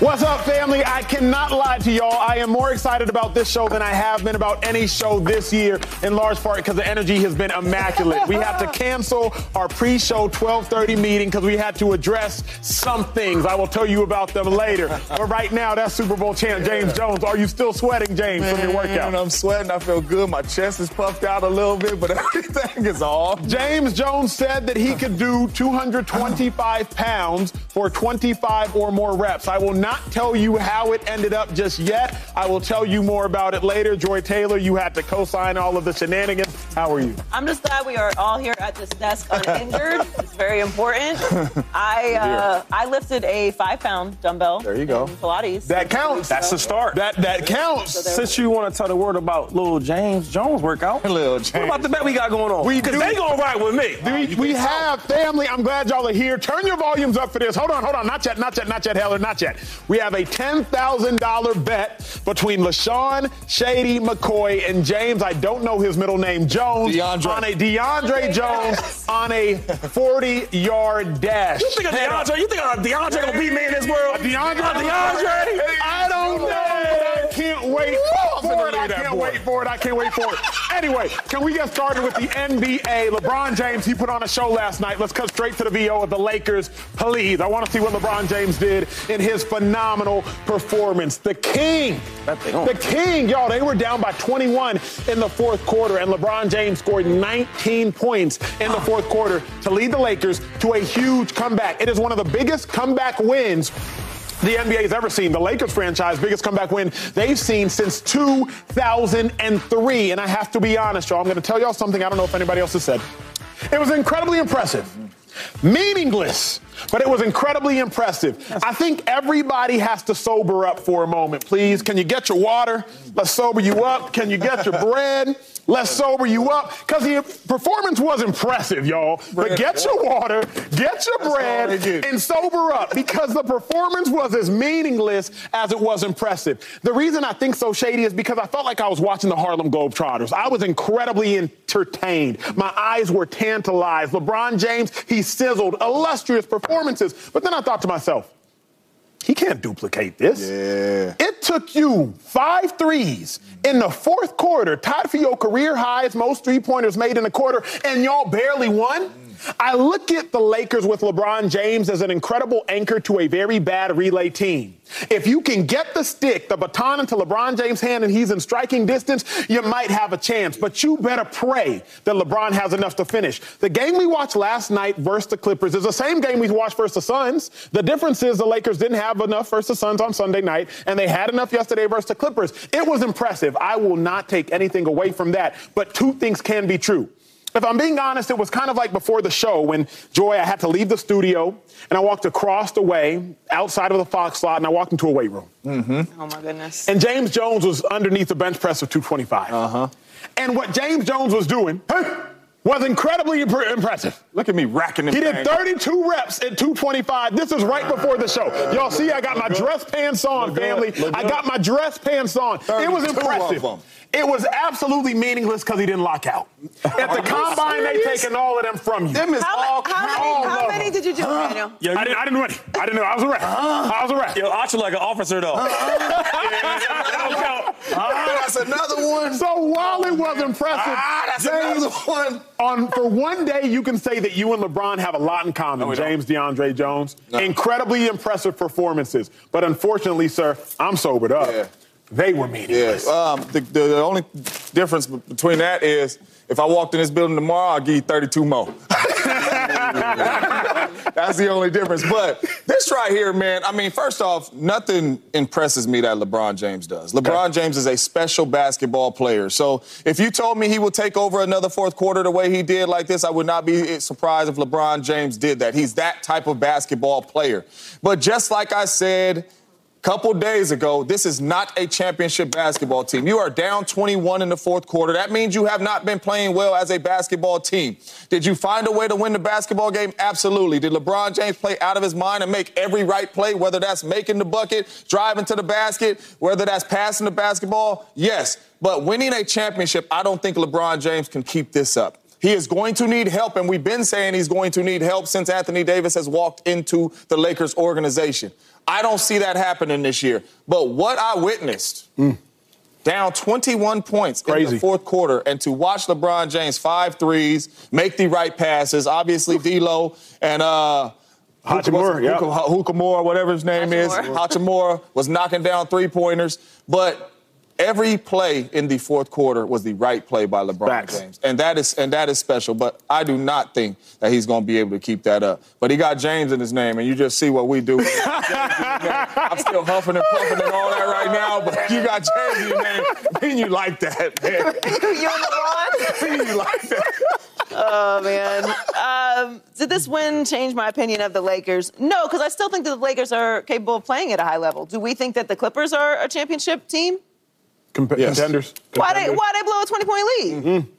What's up, family? I cannot lie to y'all. I am more excited about this show than I have been about any show this year, in large part because the energy has been immaculate. we had to cancel our pre-show 12:30 meeting because we had to address some things. I will tell you about them later. but right now, that's Super Bowl champ James Jones. Are you still sweating, James, Man, from your workout? I'm sweating. I feel good. My chest is puffed out a little bit, but everything is off. James Jones said that he could do 225 pounds for 25 or more reps. I will not tell you how it ended up just yet. I will tell you more about it later. Joy Taylor, you had to co-sign all of the shenanigans. How are you? I'm just glad we are all here at this desk uninjured. it's very important. I uh, I lifted a five pound dumbbell. There you go. Pilates. That counts. That's the start. That that counts. Since you want to tell the world about little James Jones workout, Little James. what about the bet we got going on? We Because do- they gonna ride with me. We, we have family. I'm glad y'all are here. Turn your volumes up for this. Hold on, hold on. Not yet, not yet, not yet, Heller, not yet. We have a $10,000 bet between LeSean, Shady, McCoy, and James. I don't know his middle name, Jones. DeAndre. On a DeAndre Jones on a 40 yard dash. You think of Head up. DeAndre? You think of DeAndre gonna beat me in this world? DeAndre? DeAndre? I don't know. but I can't wait for it. I can't wait for it. I can't wait for it. Anyway, can we get started with the NBA? LeBron James, he put on a show last night. Let's cut straight to the VO of the Lakers, please. I want to see what LeBron James did in his phenomenal performance. The king, That thing on. the king, y'all, they were down by 21 in the fourth quarter, and LeBron James scored 19 points in the fourth quarter to lead the Lakers to a huge comeback. It is one of the biggest comeback wins the NBA has ever seen. The Lakers franchise, biggest comeback win they've seen since 2003. And I have to be honest, y'all, I'm going to tell y'all something I don't know if anybody else has said. It was incredibly impressive. Meaningless, but it was incredibly impressive. I think everybody has to sober up for a moment, please. Can you get your water? Let's sober you up. Can you get your bread? Let's sober you up. Because the performance was impressive, y'all. But get your water, get your bread, and sober up because the performance was as meaningless as it was impressive. The reason I think so shady is because I felt like I was watching the Harlem Globetrotters. I was incredibly entertained. My eyes were tantalized. LeBron James, he sizzled illustrious performances. But then I thought to myself, he can't duplicate this. Yeah. It took you five threes in the fourth quarter, tied for your career highs, most three pointers made in a quarter, and y'all barely won. I look at the Lakers with LeBron James as an incredible anchor to a very bad relay team. If you can get the stick, the baton into LeBron James' hand and he's in striking distance, you might have a chance. But you better pray that LeBron has enough to finish. The game we watched last night versus the Clippers is the same game we watched versus the Suns. The difference is the Lakers didn't have enough versus the Suns on Sunday night, and they had enough yesterday versus the Clippers. It was impressive. I will not take anything away from that. But two things can be true. If I'm being honest, it was kind of like before the show when Joy, I had to leave the studio and I walked across the way outside of the Fox slot and I walked into a weight room. Oh my goodness. And James Jones was underneath the bench press of 225. Uh-huh. And what James Jones was doing was incredibly impre- impressive. Look at me racking them He did things. 32 reps at 225. This is right before the show. Y'all see, I got my dress pants on, family. I got my dress pants on. It was 32 of impressive. Them. It was absolutely meaningless because he didn't lock out. At the Are you combine, they serious? taking all of them from you. Them is all How, how, all many, how many did you do, Daniel? Yo, I didn't, I didn't win. I didn't know. I was a ref. I was a ref. Yo, Archer like an officer though. That don't count. Ah, that's another one. So while it was impressive, Ah, that's James, another one. on for one day you can say that you and LeBron have a lot in common. we don't. James DeAndre Jones, No. incredibly impressive performances, but unfortunately, sir, I'm sobered up. Yeah. They were Yeah. meaningless. Um, the, the, the only difference between that is if I walked in this building tomorrow, I'll give you 32 more. That's the only difference. But this right here, man, I mean, first off, nothing impresses me that LeBron James does. LeBron James is a special basketball player. So if you told me he would take over another fourth quarter the way he did like this, I would not be surprised if LeBron James did that. He's that type of basketball player. But just like I said, couple days ago, this is not a championship basketball team. You are down 21 in the fourth quarter. That means you have not been playing well as a basketball team. Did you find a way to win the basketball game? Absolutely. Did LeBron James play out of his mind and make every right play, whether that's making the bucket, driving to the basket, whether that's passing the basketball? Yes. But winning a championship, I don't think LeBron James can keep this up. He is going to need help, and we've been saying he's going to need help since Anthony Davis has walked into the Lakers organization. I don't see that happening this year. But what I witnessed, mm. down 21 points Crazy. in the fourth quarter, and to watch LeBron James five threes, make the right passes, obviously D'Lo and uh, Hachimura, yeah. Hukamura, whatever his name Hachimura. is, Hachimura was knocking down three pointers, but every play in the fourth quarter was the right play by LeBron Facts. James, and that is and that is special. But I do not think that he's going to be able to keep that up. But he got James in his name, and you just see what we do. I'm still huffing and puffing and all that right now, but you got James in your name, and you like that, man. you LeBron? you like that. Oh man! Um, did this win change my opinion of the Lakers? No, because I still think that the Lakers are capable of playing at a high level. Do we think that the Clippers are a championship team? Comp- yes. contenders. Why they why they blow a 20 point lead? Mm-hmm.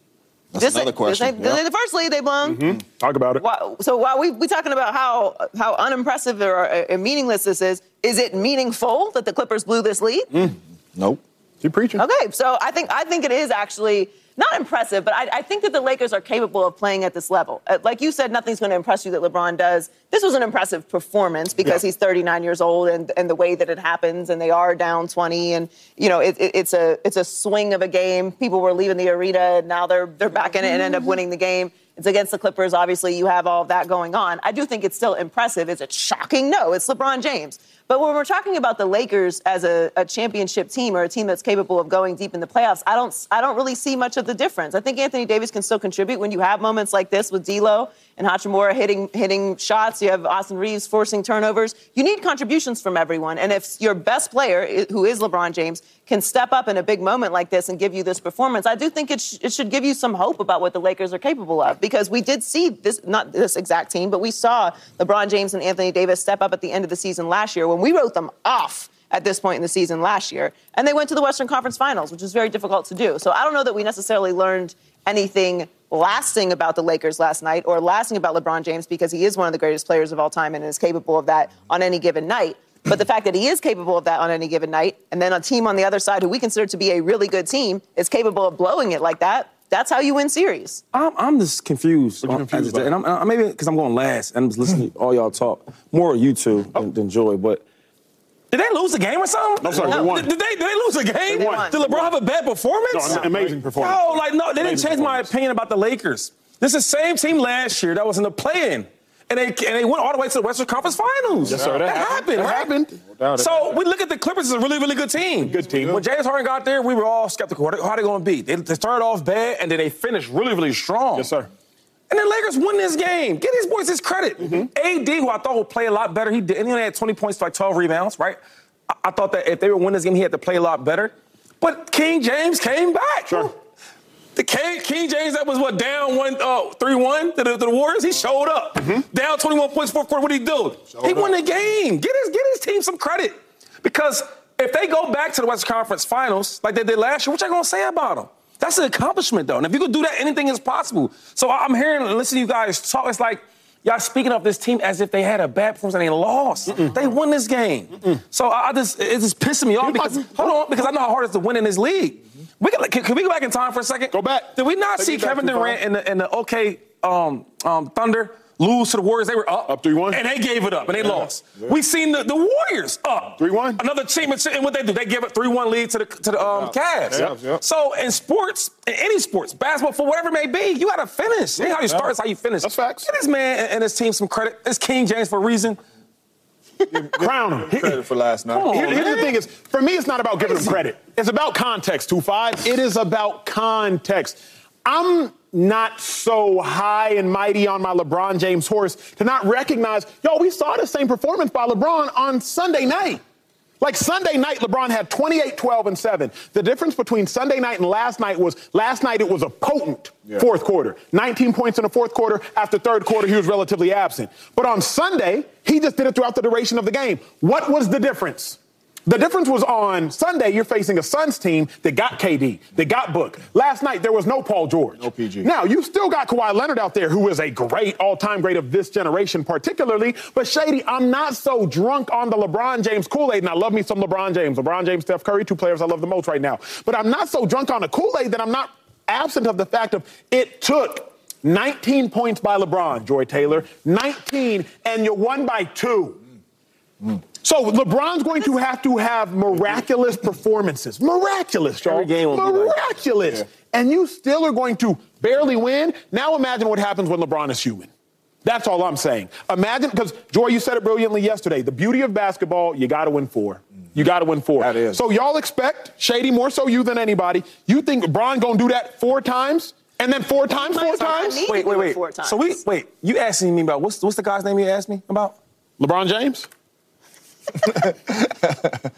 That's this another question. This ain't, the first lead they blown. Mm-hmm. Talk about it. Why, so while we we talking about how how unimpressive or, or, meaningless this is, is it meaningful that the Clippers blew this lead? Mm. Nope. You preaching? Okay, so I think I think it is actually not impressive, but I, I, think that the Lakers are capable of playing at this level. Uh, like you said, nothing's going to impress you that LeBron does. This was an impressive performance because yeah. he's 39 years old and, and the way that it happens, and they are down 20, and you know it, it, it's a it's a swing of a game. People were leaving the arena, and now they're they're back in it and end up winning the game. It's against the Clippers. Obviously, you have all of that going on. I do think it's still impressive. Is it shocking? No, it's LeBron James. But when we're talking about the Lakers as a, a, championship team or a team that's capable of going deep in the playoffs, I don't I don't really see much of the difference. I think Anthony Davis can still contribute when you have moments like this with D'Lo and Hachimura hitting hitting shots. You have Austin Reaves forcing turnovers. You need contributions from everyone. And if your best player, who is LeBron James, can step up in a big moment like this and give you this performance, I do think it, sh- it should give you some hope about what the Lakers are capable of. Because we did see this, not this exact team, but we saw LeBron James and Anthony Davis step up at the end of the season last year we wrote them off at this point in the season last year. And they went to the Western Conference Finals, which is very difficult to do. So I don't know that we necessarily learned anything lasting about the Lakers last night or lasting about LeBron James because he is one of the greatest players of all time and is capable of that on any given night. But the fact that he is capable of that on any given night, and then a team on the other side who we consider to be a really good team is capable of blowing it like that, that's how you win series. I'm, I'm just confused. Uh, confused and I'm, I'm, maybe because I'm going last and I'm just listening to all y'all talk. More of you two than, oh. than Joy, but. Did they lose a game or something? No, sorry, no. they won. Did, did, they, did they lose a game? They won. Did LeBron have a bad performance? No, amazing performance. No, like no, they didn't change my opinion about the Lakers. This is the same team last year that was in the play-in. And they, and they went all the way to the Western Conference Finals. Yes, sir. That, that happened. happened. That happened. So we look at the Clippers as a really, really good team. Good team. When James Harden got there, we were all skeptical. How are they going to be? They, they started off bad, and then they finished really, really strong. Yes, sir. And then Lakers won this game. Give these boys his credit. Mm-hmm. AD, who I thought would play a lot better, he did. And he only had 20 points to like 12 rebounds, right? I, I thought that if they were winning this game, he had to play a lot better. But King James came back. Sure. The King, King James that was what down one uh, three one to the, to the Warriors. He showed up mm-hmm. down twenty one points fourth quarter. What did he do? Showed he won the game. Get his get his team some credit because if they go back to the Western Conference Finals like they did last year, what y'all gonna say about them? That's an accomplishment though. And if you could do that, anything is possible. So I'm hearing and listening to you guys talk. It's like y'all speaking of this team as if they had a bad performance and they lost. Mm-mm. They won this game. Mm-mm. So I just it's just pissing me off because hold on because I know how hard it is to win in this league. We can, can, can, we go back in time for a second? Go back. Did we not Take see Kevin Durant in the, in the OK um, um, Thunder lose to the Warriors? They were up. Up 3 1. And they gave it up and they yeah. lost. Yeah. we seen the, the Warriors up. 3 1. Another team. And what they do, they give a 3 1 lead to the, to the um, Cavs. So in sports, in any sports, basketball, for whatever it may be, you got to finish. Yeah. how you start, is how you finish. That's facts. Get this man and his team some credit. It's King James for a reason. Crown him. Credit for last night. On, Here, here's the thing: is for me, it's not about giving him credit. It's about context. Two five. It is about context. I'm not so high and mighty on my LeBron James horse to not recognize, yo, we saw the same performance by LeBron on Sunday night. Like Sunday night, LeBron had 28, 12, and 7. The difference between Sunday night and last night was last night it was a potent yeah. fourth quarter. 19 points in the fourth quarter. After third quarter, he was relatively absent. But on Sunday, he just did it throughout the duration of the game. What was the difference? The difference was on Sunday, you're facing a Suns team that got KD, that got Book. Last night, there was no Paul George. No PG. Now, you still got Kawhi Leonard out there, who is a great all time great of this generation, particularly. But, Shady, I'm not so drunk on the LeBron James Kool Aid, and I love me some LeBron James. LeBron James, Steph Curry, two players I love the most right now. But I'm not so drunk on the Kool Aid that I'm not absent of the fact of it took 19 points by LeBron, Joy Taylor, 19, and you won by two. Mm. So LeBron's going to have to have miraculous performances. Miraculous, y'all. Every game will miraculous. Like And you still are going to barely win. Now imagine what happens when LeBron is human. That's all I'm saying. Imagine, because Joy, you said it brilliantly yesterday. The beauty of basketball, you got to win four. You got to win four. That is. So y'all expect Shady more so you than anybody. You think LeBron gonna do that four times? And then four times, four times? Wait, wait, wait. four times. So we wait. You asking me about what's what's the guy's name you asked me about? LeBron James?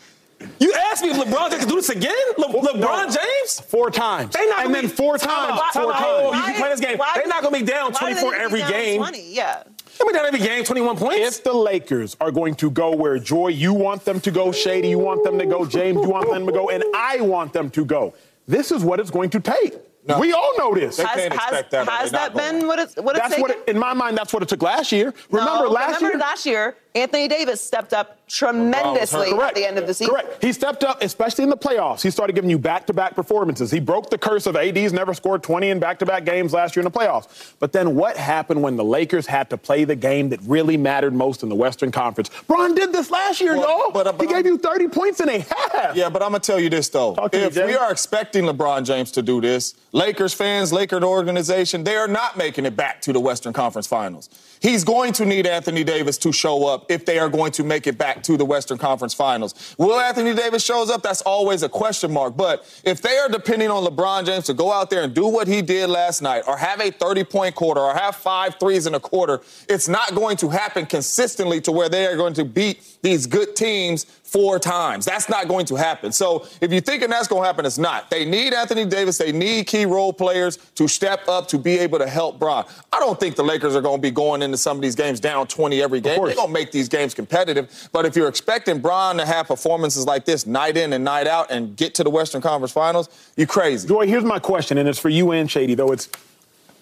You asked me if LeBron James can do this again? Le- LeBron James? Four times. They not and gonna then be- four Time times. out, Four out. times. You can play this game. Why They're not gonna be down why do they 24 need every down game. 20? Yeah. They'll be down every game, 21 points. If the Lakers are going to go where Joy, you want them to go, Shady, you want them to go, James, you want them to go, and I want them to go, this is what it's going to take. No. We all know this. They can't expect that. Has that been what it's what it's That's taken? what, it, in my mind, that's what it took last year. Remember No, last remember year? last year, Anthony Davis stepped up tremendously oh, at the end of the season. Correct. He stepped up, especially in the playoffs. He started giving you back-to-back performances. He broke the curse of AD's never scored 20 in back-to-back games last year in the playoffs. But then what happened when the Lakers had to play the game that really mattered most in the Western Conference? Bron did this last year, Well, y'all. but- uh, but he I'm- gave you 30 points in a half. Yeah, but I'm gonna tell you this though. Talk to me, if we are expecting LeBron James to do this, Lakers fans, Laker organization, they are not making it back to the Western Conference Finals. He's going to need Anthony Davis to show up if they are going to make it back to the Western Conference Finals. Will Anthony Davis shows up? That's always a question mark. But if they are depending on LeBron James to go out there and do what he did last night, or have a 30-point quarter, or have five threes in a quarter, it's not going to happen consistently to where they are going to beat these good teams four times. That's not going to happen. So if you're thinking that's going to happen, it's not. They need Anthony Davis. They need key role players to step up to be able to help Bron. I don't think the Lakers are going to be going into some of these games down 20 every game. They're going to make these games competitive. But if you're expecting Bron to have performances like this night in and night out and get to the Western Conference Finals, you're crazy. Joy, here's my question, and it's for you and Shady, though. It's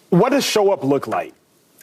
what does show up look like?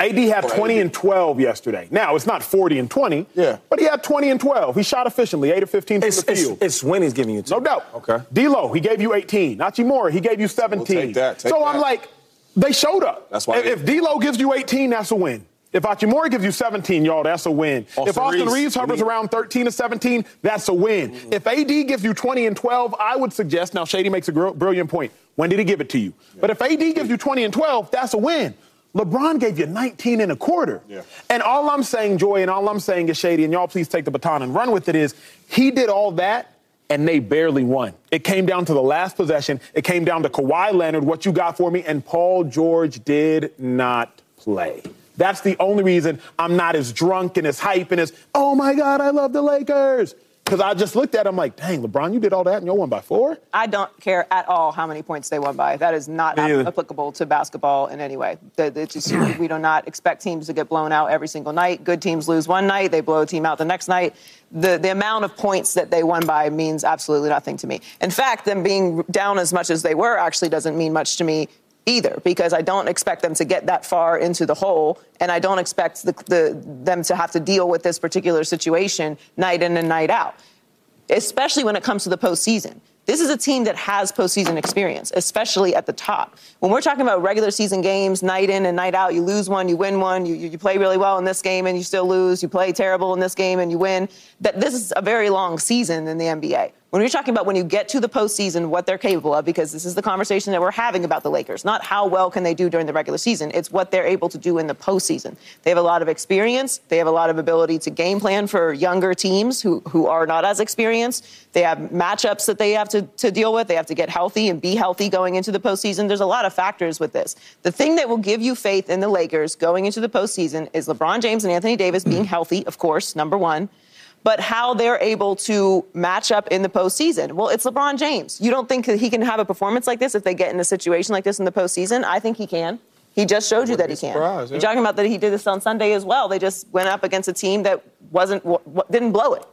AD had Oh, 20 AD. and 12 yesterday. Now, it's not 40 and 20, Yeah. but he had 20 and 12. He shot efficiently, 8 of 15 from It's, the it's, field. it's when he's giving you two. No doubt. Okay. D'Lo, he gave you 18. Hachimura, he gave you 17. take that, take so I'm like, they showed up. That's why If, they- if D'Lo gives you 18, that's a win. If Hachimura gives you 17, y'all, that's a win. Austin if Austin Reaves, Reaves, hovers around 13 to 17, that's a win. Mm-hmm. If AD gives you 20 and 12, I would suggest, now Shady makes a gr- brilliant point. When did he give it to you? But if AD gives you 20 and 12, that's a win. LeBron gave you 19 and a quarter. Yeah. And all I'm saying, Joy, and all I'm saying is Shady, and y'all please take the baton and run with it, is he did all that and they barely won. It came down to the last possession. It came down to Kawhi Leonard, what you got for me, and Paul George did not play. That's the only reason I'm not as drunk and as hype and as, oh my God, I love the Lakers. Because I just looked at him like, dang, LeBron, you did all that and you won by four? I don't care at all how many points they won by. That is not Me applicable to basketball in any way. It's just- we do not expect teams to get blown out every single night. Good teams lose one night, they blow a team out the next night. The, the amount of points that they won by means absolutely nothing to me. In fact, them being down as much as they were actually doesn't mean much to me either because I don't expect them to get that far into the hole, and I don't expect the, the, them to have to deal with this particular situation night in and night out especially when it comes to the postseason. This is a team that has postseason experience, especially at the top. When we're talking about regular season games, night in and night out, you lose one, you win one, you, you play really well in this game and you still lose, you play terrible in this game and you win. That this is a very long season in the NBA. When you're talking about when you get to the postseason, what they're capable of, because this is the conversation that we're having about the Lakers, not how well can they do during the regular season. It's what they're able to do in the postseason. They have a lot of experience. They have a lot of ability to game plan for younger teams who, who are not as experienced. They have matchups that they have to, to deal with. They have to get healthy and be healthy going into the postseason. There's a lot of factors with this. The thing that will give you faith in the Lakers going into the postseason is LeBron James and Anthony Davis being healthy, of course, number one but how they're able to match up in the postseason. Well, it's LeBron James. You don't think that he can have a performance like this if they get in a situation like this in the postseason? I think he can. He just showed you that he can. yeah. You're talking about that he did this on Sunday as well. They just went up against a team that wasn't didn't blow it.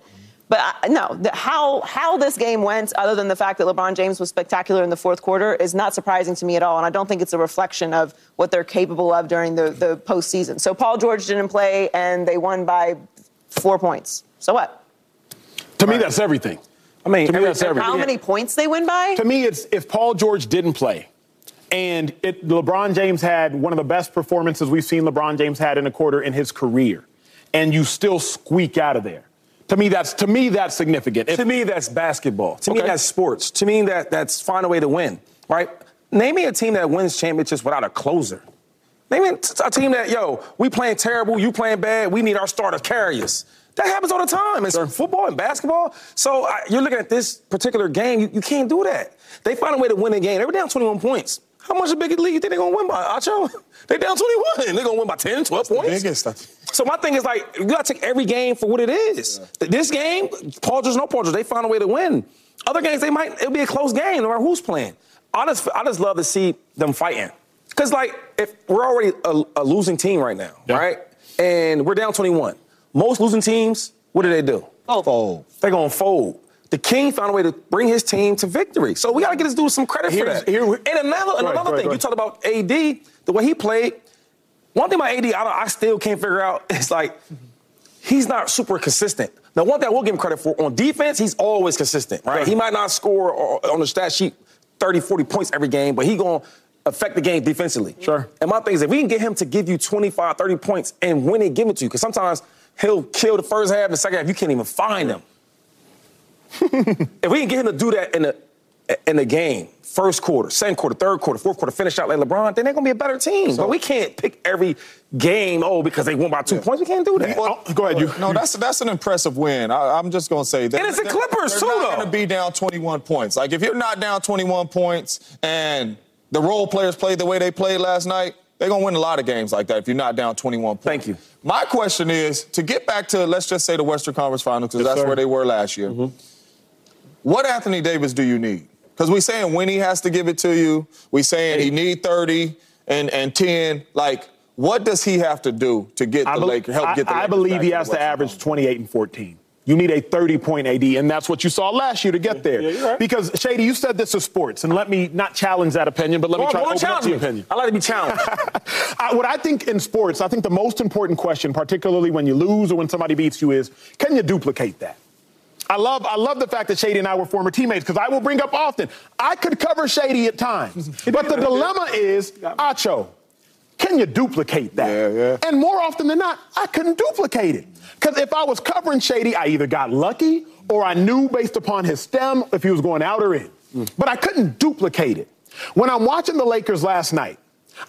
But I, no, the, how how this game went, other than the fact that LeBron James was spectacular in the fourth quarter, is not surprising to me at all. And I don't think it's a reflection of what they're capable of during the the postseason. So Paul George didn't play, and they won by four points. So what? To me, that's everything. I mean, To me, every- that's everything. How many points they win by? To me, it's if Paul George didn't play, and it, LeBron James had one of the best performances we've seen LeBron James had in a quarter in his career, and you still squeak out of there. To me, that's to me that's significant. If- to me, that's basketball. To me, that's sports. To me, that that's find a way to win. Right? Name me a team that wins championships without a closer. Name me a team that yo, we playing terrible, you playing bad. We need our star to carry us. That happens all the time. It's football and basketball. So I, you're looking at this particular game. You, you can't do that. They find a way to win a game. They were down 21 points. How much of a big league you think they're gonna win by, Acho? They down 21. They're gonna win by 10, 12 points. biggest, So my thing is like, you gotta take every game for what it is. Th- This game, Paul George, no Paul George, they found a way to win. Other games, they might, it'll be a close game, no matter who's playing. I just, I just love to see them fighting. Cause like, if we're already a, a losing team right now, Yeah. right? And we're down 21. Most losing teams, what do they do? Fold. They're gonna fold. The King found a way to bring his team to victory. So we gotta get this dude some credit for Here's- that. here- and another, and ahead, another go ahead, thing, go you talked about AD, the way he played. One thing about AD, I, don't- I still can't figure out is like he's not super consistent. Now, one thing I will give him credit for on defense, he's always consistent, right? Right. He might not score on the stat sheet 30, 40 points every game, but he gonna affect the game defensively. Sure. And my thing is, if we can get him to give you 25, 30 points and when they give it to you, because sometimes he'll kill the first half, the second half, you can't even find him. if we can get him to do that in the in the game, first quarter, second quarter, third quarter, fourth quarter, finish out like LeBron, then they're gonna be a better team. but we can't pick every game, oh, because they won by two points. We can't do that. Oh, go ahead, you. No, that's that's an impressive win. I, I'm just gonna say that. And it's the Clippers, they're too, not though. gonna be down 21 points. Like if you're not down 21 points and the role players played the way they played last night, they're gonna win a lot of games like that. If you're not down 21 points. Thank you. My question is to get back to let's just say the Western Conference Finals because Yes, that's sir. where they were last year. Mm-hmm. What Anthony Davis do you need? Because we saying Winnie has to give it to you. We saying he need 30 and, and 10. Like, what does he have to do to get the bel- Lakers, help get the I, I Lakers believe he has to average 28 and 14. You need a 30 point AD, and that's what you saw last year to get there. yeah, right. Because Shady, you said this is sports, and let me not challenge that opinion, but let Go me try to open up me. opinion. I like to be challenged. I, what I think in sports, I think the most important question, particularly when you lose or when somebody beats you, is can you duplicate that? I love, I love the fact that Shady and I were former teammates because I will bring up often. I could cover Shady at times, but the dilemma is, Acho, can you duplicate that? Yeah, yeah. And more often than not, I couldn't duplicate it. Because if I was covering Shady, I either got lucky or I knew based upon his stem if he was going out or in. But I couldn't duplicate it. When I'm watching the Lakers last night,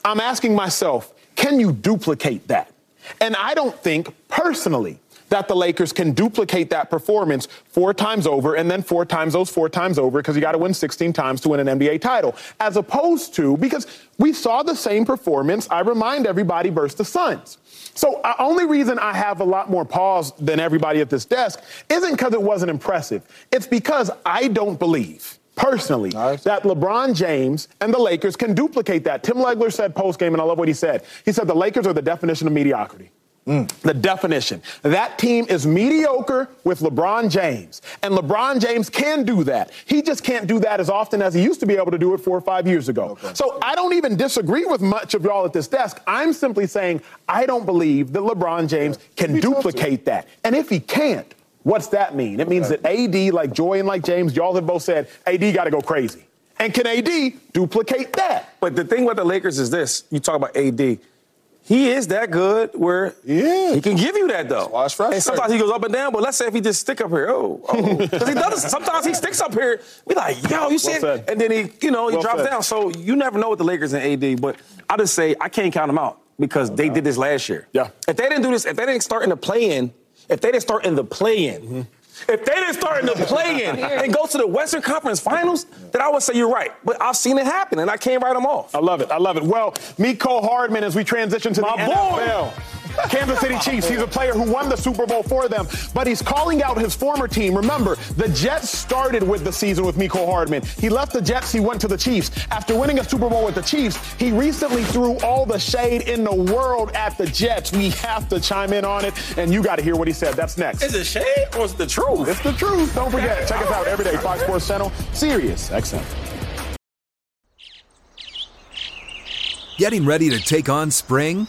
I'm asking myself, can you duplicate that? And I don't think personally that the Lakers can duplicate that performance four times over and then four times those four times over because you got to win 16 times to win an NBA title. As opposed to, because we saw the same performance, I remind everybody versus the Suns. So the only reason I have a lot more pause than everybody at this desk isn't because it wasn't impressive. It's because I don't believe personally Nice. that LeBron James and the Lakers can duplicate that. Tim Legler said post game, and I love what he said. He said the Lakers are the definition of mediocrity. The definition. That team is mediocre with LeBron James. And LeBron James can do that. He just can't do that as often as he used to be able to do it four or five years ago. So I don't even disagree with much of y'all at this desk. I'm simply saying I don't believe that LeBron James can duplicate that. And if he can't, what's that mean? It means that AD, like Joy and like James, y'all have both said AD got to go crazy. And can AD duplicate that? But the thing with the Lakers is this: you talk about AD. He is that good where Yeah. he can give you that though. it's and sometimes he goes up and down, but let's say if he just stick up here, oh, oh. Because he does. Sometimes he sticks up here. We like, yo, you see Well it? And then he, you know, he Well drops down. So you never know with the Lakers and AD, but I just say I can't count them out because they did this last year. Yeah. If they didn't do this, if they didn't start in the play-in, if they didn't start in the play-in, Mm-hmm. If they didn't start in the play-in and go to the Western Conference Finals, then I would say you're right. But I've seen it happen, and I can't write them off. I love it. I love it. Well, Mecole Hardman, as we transition to My the boy. NFL. Kansas City Chiefs. He's a player who won the Super Bowl for them, but he's calling out his former team. Remember, the Jets started with the season with Mecole Hardman. He left the Jets, he went to the Chiefs. After winning a Super Bowl with the Chiefs, he recently threw all the shade in the world at the Jets. We have to chime in on it, and you got to hear what he said. That's next. Is it shade or is it the truth? It's the truth. Don't forget, check us out every day, Fox Sports Channel, Sirius XM. Getting ready to take on spring?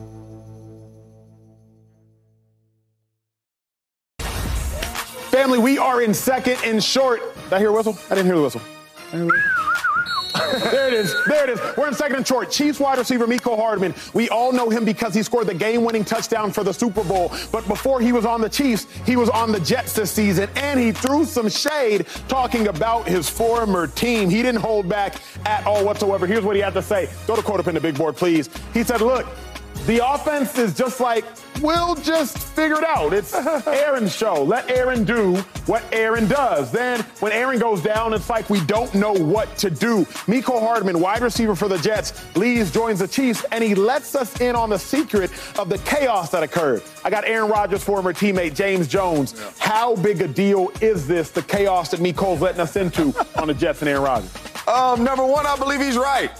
Family, we are in second and short. Did I hear a whistle? I didn't hear the whistle. there it is. There it is. We're in second and short. Chiefs wide receiver Mecole Hardman. We all know him because he scored the game-winning touchdown for the Super Bowl. But before he was on the Chiefs, he was on the Jets this season, and he threw some shade talking about his former team. He didn't hold back at all whatsoever. Here's what he had to say. Go to quote up in the big board, please. He said, "Look." The offense is just like, we'll just figure it out. It's Aaron's show. Let Aaron do what Aaron does. Then when Aaron goes down, it's like we don't know what to do. Mecole Hardman, wide receiver for the Jets, leaves, joins the Chiefs, and he lets us in on the secret of the chaos that occurred. I got Aaron Rodgers' former teammate, James Jones. How big a deal is this, the chaos that Mecole's letting us into on the Jets and Aaron Rodgers? Um, number one, I believe he's right.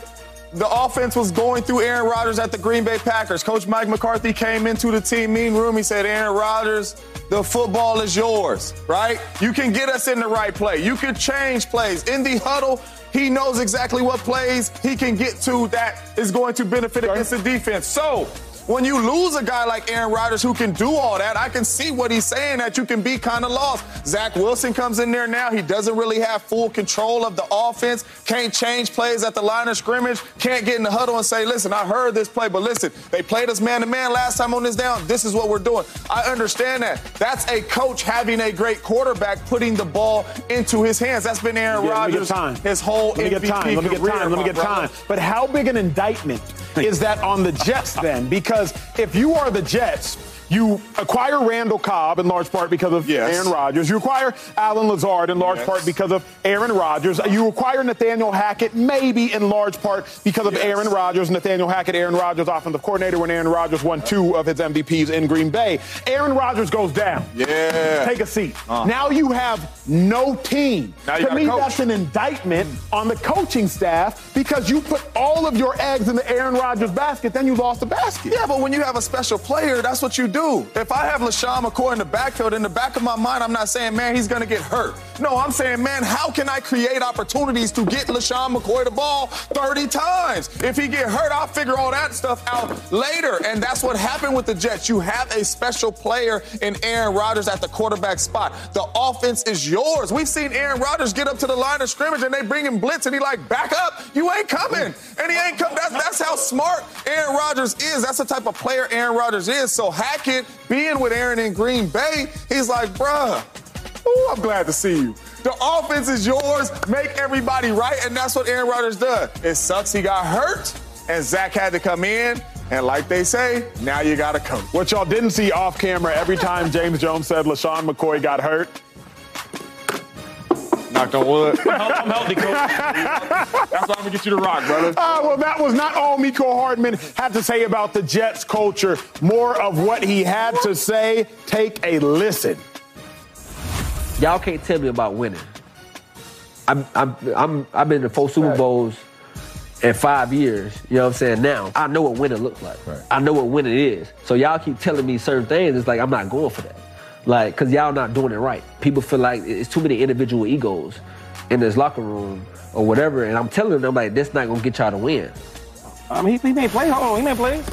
The offense was going through Aaron Rodgers at the Green Bay Packers. Coach Mike McCarthy came into the team meeting room. He said, Aaron Rodgers, the football is yours, right? You can get us in the right play. You can change plays. In the huddle, he knows exactly what plays he can get to that is going to benefit against the defense. So, when you lose a guy like Aaron Rodgers who can do all that, I can see what he's saying that you can be kind of lost. Zach Wilson comes in there now. He doesn't really have full control of the offense, can't change plays at the line of scrimmage, can't get in the huddle and say, listen, I heard this play, but listen, they played us man to man last time on this down. This is what we're doing. I understand that. That's a coach having a great quarterback putting the ball into his hands. That's been Aaron Yeah, let me get Rodgers time. his whole Let me get time. Let me get time. Let me get brother. time. But how big an indictment is that on the Jets then? Because if you are the Jets, you acquire Randall Cobb in large part because of Yes. Aaron Rodgers. You acquire Allen Lazard in large Yes. part because of Aaron Rodgers. You acquire Nathaniel Hackett maybe in large part because of Yes. Aaron Rodgers. Nathaniel Hackett, Aaron Rodgers, offensive coordinator when Aaron Rodgers won two of his MVPs in Green Bay. Aaron Rodgers goes down. Yeah. Take a seat. Uh-huh. Now you have no team. Now you to me, coach. that's an indictment on the coaching staff because you put all of your eggs in the Aaron Rodgers basket, then you lost the basket. Yeah, but when you have a special player, that's what you do. If I have LeSean McCoy in the backfield, in the back of my mind, I'm not saying, man, he's going to get hurt. No, I'm saying, man, how can I create opportunities to get LeSean McCoy the ball 30 times? If he get hurt, I'll figure all that stuff out later. And that's what happened with the Jets. You have a special player in Aaron Rodgers at the quarterback spot. The offense is yours. We've seen Aaron Rodgers get up to the line of scrimmage and they bring him blitz and he like, back up. You ain't coming. And he ain't coming. That's, that's how smart Aaron Rodgers is. That's the type of player Aaron Rodgers is. So Being with Aaron in Green Bay, he's like, bruh, ooh, I'm glad to see you. The offense is yours. Make everybody right. And that's what Aaron Rodgers does. It sucks he got hurt and Zach had to come in. And like they say, now you got to coach. What y'all didn't see off camera every time James Jones said LeSean McCoy got hurt. Knocked on wood. I'm healthy, coach. That's why I'm going to get you to rock, brother. Ah, well, that was not all Mecole Hardman had to say about the Jets culture. More of what he had to say. Take a listen. Y'all can't tell me about winning. I'm, I'm, I'm, I've been to four Super Bowls in five years. You know what I'm saying? Now I know what winning looks like. I know what winning is. So y'all keep telling me certain things. It's like I'm not going for that. Like, cause y'all not doing it right. People feel like it's too many individual egos in this locker room or whatever. And I'm telling them like, that's not gonna get y'all to win. I mean, he, he made play. Hold on, he made play.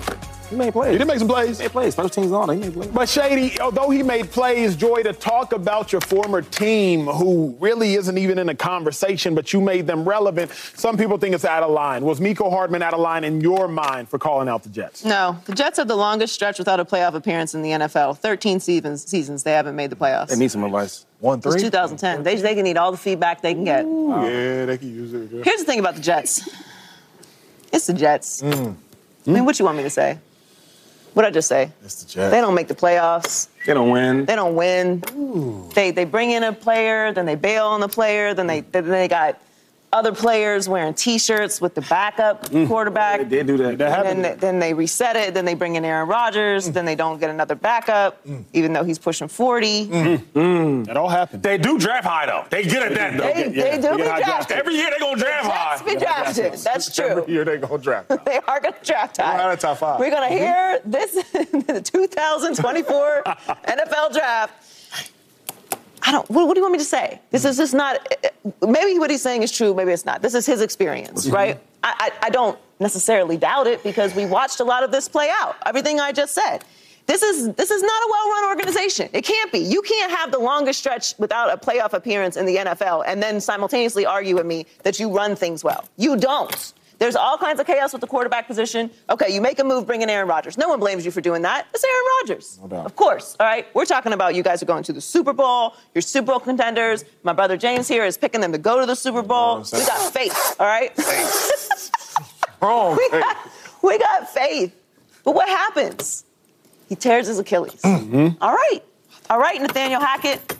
He made plays. He did make some plays. He made plays. First team's on. He made plays. But Shady, although he made plays, Joy, to talk about your former team, who really isn't even in a conversation, but you made them relevant. Some people think it's out of line. Was Mecole Hardman out of line in your mind for calling out the Jets? No, the Jets have the longest stretch without a playoff appearance in the NFL. 13 seasons, seasons they haven't made the playoffs. They need some advice. One three. It's 2010. They, they can need all the feedback they can get. Ooh Yeah, they can use it. Here's the thing about the Jets. It's the Jets. Mm. I mean, what you want me to say? What I just say? It's the Jets. They don't make the playoffs. They don't win. They don't win. They they bring in a player, then they bail on the player, then they then they got other players wearing T-shirts with the backup mm. quarterback. They did do that. That And then, they- then they reset it. Then they bring in Aaron Rodgers. Mm. Then they don't get another backup, mm. even though he's pushing 40. That all happened. They do draft high though. They good at that though. They, yeah, they do they be get high drafted. Every year they gonna draft Jets high. be drafted. That's true. Every year they gonna draft. They are going to draft We're high. out of top five. We're going to mm-hmm. hear this the 2024 NFL draft. I don't. What, what do you want me to say? This is just not. Maybe what he's saying is true. Maybe it's not. This is his experience, mm-hmm. right? I, I, I don't necessarily doubt it because we watched a lot of this play out. Everything I just said. This is this is not a well-run organization. It can't be. You can't have the longest stretch without a playoff appearance in the NFL and then simultaneously argue with me that you run things well. You don't. There's all kinds of chaos with the quarterback position. Okay, you make a move, bring in Aaron Rodgers. No one blames you for doing that. It's Aaron Rodgers. doubt. Of course. All right. We're talking about you guys are going to the Super Bowl. You're Super Bowl contenders. My brother James here is picking them to go to the Super Bowl. We got faith. All right. Wrong. we, got, we got faith. But what happens? He tears his Achilles. Mm-hmm. All right. All right, Nathaniel Hackett.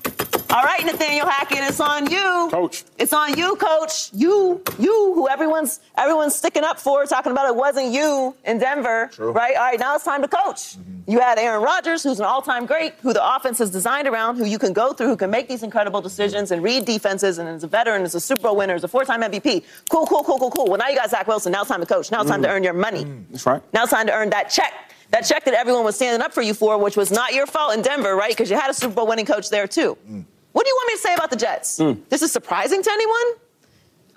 All right, Nathaniel Hackett, it's on you. Coach. It's on you, coach. You, you, who everyone's everyone's sticking up for, talking about it wasn't you in Denver. Right? All right, now it's time to coach. Mm-hmm. You had Aaron Rodgers, who's an all-time great, who the offense is designed around, who you can go through, who can make these incredible decisions and read defenses, and is a veteran, is a Super Bowl winner, is a four-time MVP. Cool, cool, cool, cool, cool. Well, now you got Zach Wilson. Now it's time to coach. Now it's time to mm. earn your money. Mm, that's right. Now it's time to earn that check. That check that everyone was standing up for you for, which was not your fault in Denver, right? Because you had a Super Bowl winning coach there too. Mm. What do you want me to say about the Jets? Hmm. This is surprising to anyone?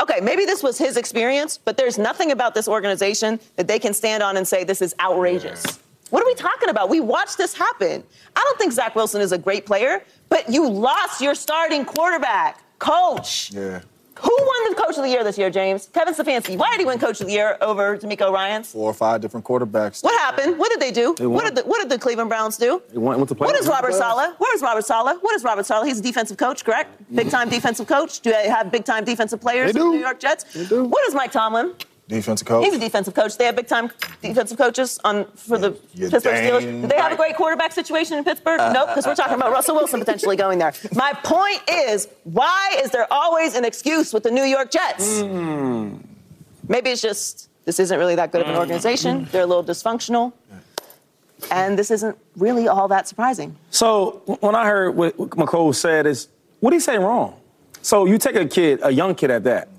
Okay, maybe this was his experience, but there's nothing about this organization that they can stand on and say this is outrageous. What are we talking about? We watched this happen. I don't think Zach Wilson is a great player, but you lost your starting quarterback, coach. Yeah. Who won the coach of the year this year, James? Kevin Stefanski. Why did he win coach of the year over DeMeco Ryans? Four or five different quarterbacks. What happened? What did they do? won. what did the What did the Cleveland Browns do? They went- went to What playoffs. is Robert Saleh? Where is Robert Saleh? What is Robert Saleh? He's a defensive coach, correct? Big time defensive coach. Do they have big time defensive players They in the. New York Jets? They do. What is Mike Tomlin? Defensive coach. He's a defensive coach. They have big time defensive coaches on for the You Pittsburgh Steelers. Do they have a great quarterback situation in Pittsburgh? Uh, nope, because we're talking about Russell Wilson potentially going there. My point is, why is there always an excuse with the New York Jets? Hmm. Maybe it's just this isn't really that good of an hmm. organization. They're a little dysfunctional. And this isn't really all that surprising. So when I heard what what Mecole said is, what did he say wrong? So you take a kid, a young kid at that.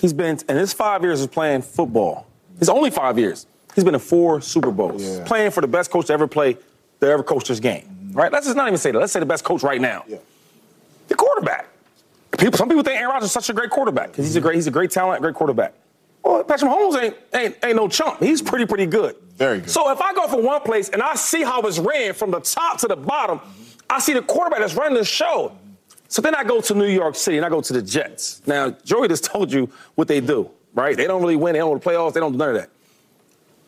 He's been in his five years of playing football. His only five years. He's been in four Super Bowls, Yeah. playing for the best coach to ever play, to ever coach this game. Right? Let's just not even say that. Let's say the best coach right now. Yeah. The quarterback. People, some people think Aaron Rodgers is such a great quarterback because he's a great, he's a great talent, great quarterback. Well, Patrick Mahomes ain't, ain't, ain't no chump. He's pretty, pretty good. Very good. So if I go from one place and I see how it's ran from the top to the bottom, I see the quarterback that's running the show. So then I go to New York City and I go to the Jets. Now, Joey just told you what they do, right? They don't really win. They don't go to the playoffs. They don't do none of that.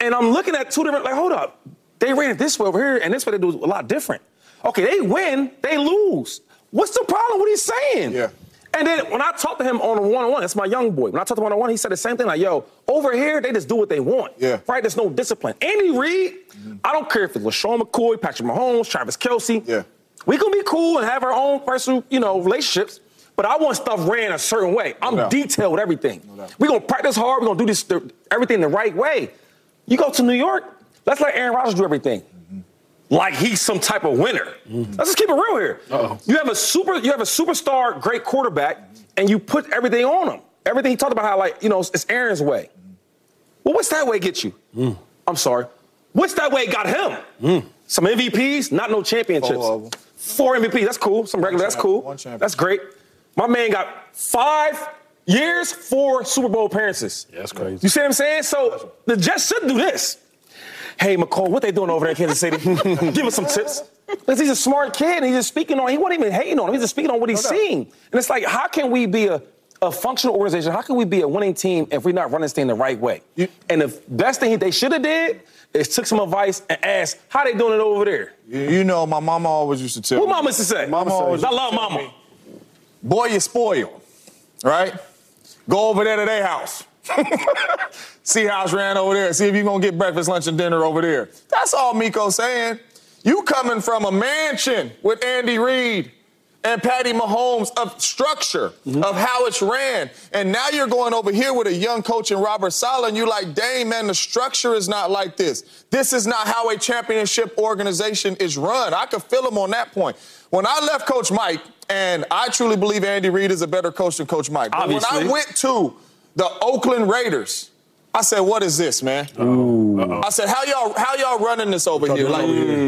And I'm looking at two different, like, hold up. They ran it this way over here, and this way they do a lot different. Okay, they win, they lose. What's the problem? What he's saying? Yeah. And then when I talked to him on a one-on-one, that's my young boy. When I talked to him on a one, he said the same thing. Like, yo, over here they just do what they want. Yeah. Right? There's no discipline. Andy Reid, I don't care if it's LeSean McCoy, Patrick Mahomes, Travis Kelce. Yeah. We can be cool and have our own personal, you know, relationships. But I want stuff ran a certain way. I'm doubt. detailed with everything. doubt. We're gonna practice hard. We're gonna do this the, everything the right way. You go to New York, let's let Aaron Rodgers do everything. Mm-hmm. Like he's some type of winner. Mm-hmm. Let's just keep it real here. You have a super, you have a superstar, great quarterback, and you put everything on him. Everything he talked about how like you know it's Aaron's way. Mm-hmm. Well, what's that way get you? Mm. I'm sorry. Which that way got him mm. some MVPs, not no championships. 'em. Four MVPs, that's cool. Some regular, that's cool. That's great. My man got five years, four Super Bowl appearances. Yeah, that's crazy. You see what I'm saying? So the Jets should do this. Hey, Mecole, what they doing over there in Kansas City? Give us some tips. Because he's a smart kid and he's just speaking on, he wasn't even hating on him. He's just speaking on what he's seeing. And it's like, how can we be a, a functional organization? How can we be a winning team if we're not running this thing the right way? and the best thing they should have did is took some advice and asked, how they doing it over there? You, you know, my mama always used to tell What me. mama used to say? Mama always I used to love tell mama. me, Boy, you spoiled, right? Go over there to their house. see how it's ran over there. See if you're gonna get breakfast, lunch, and dinner over there. That's all Mecole's saying. You coming from a mansion with Andy Reid and Patty Mahomes of structure mm-hmm. of how it's ran. And now you're going over here with a young coach in Robert Saleh, and you're like, dang, man, the structure is not like this. This is not how a championship organization is run. I could feel him on that point. When I left Coach Mike, and I truly believe Andy Reid is a better coach than Coach Mike. But when I went to the Oakland Raiders, I said, "What is this, man?" I said, "How y'all how y'all running this over here? Like,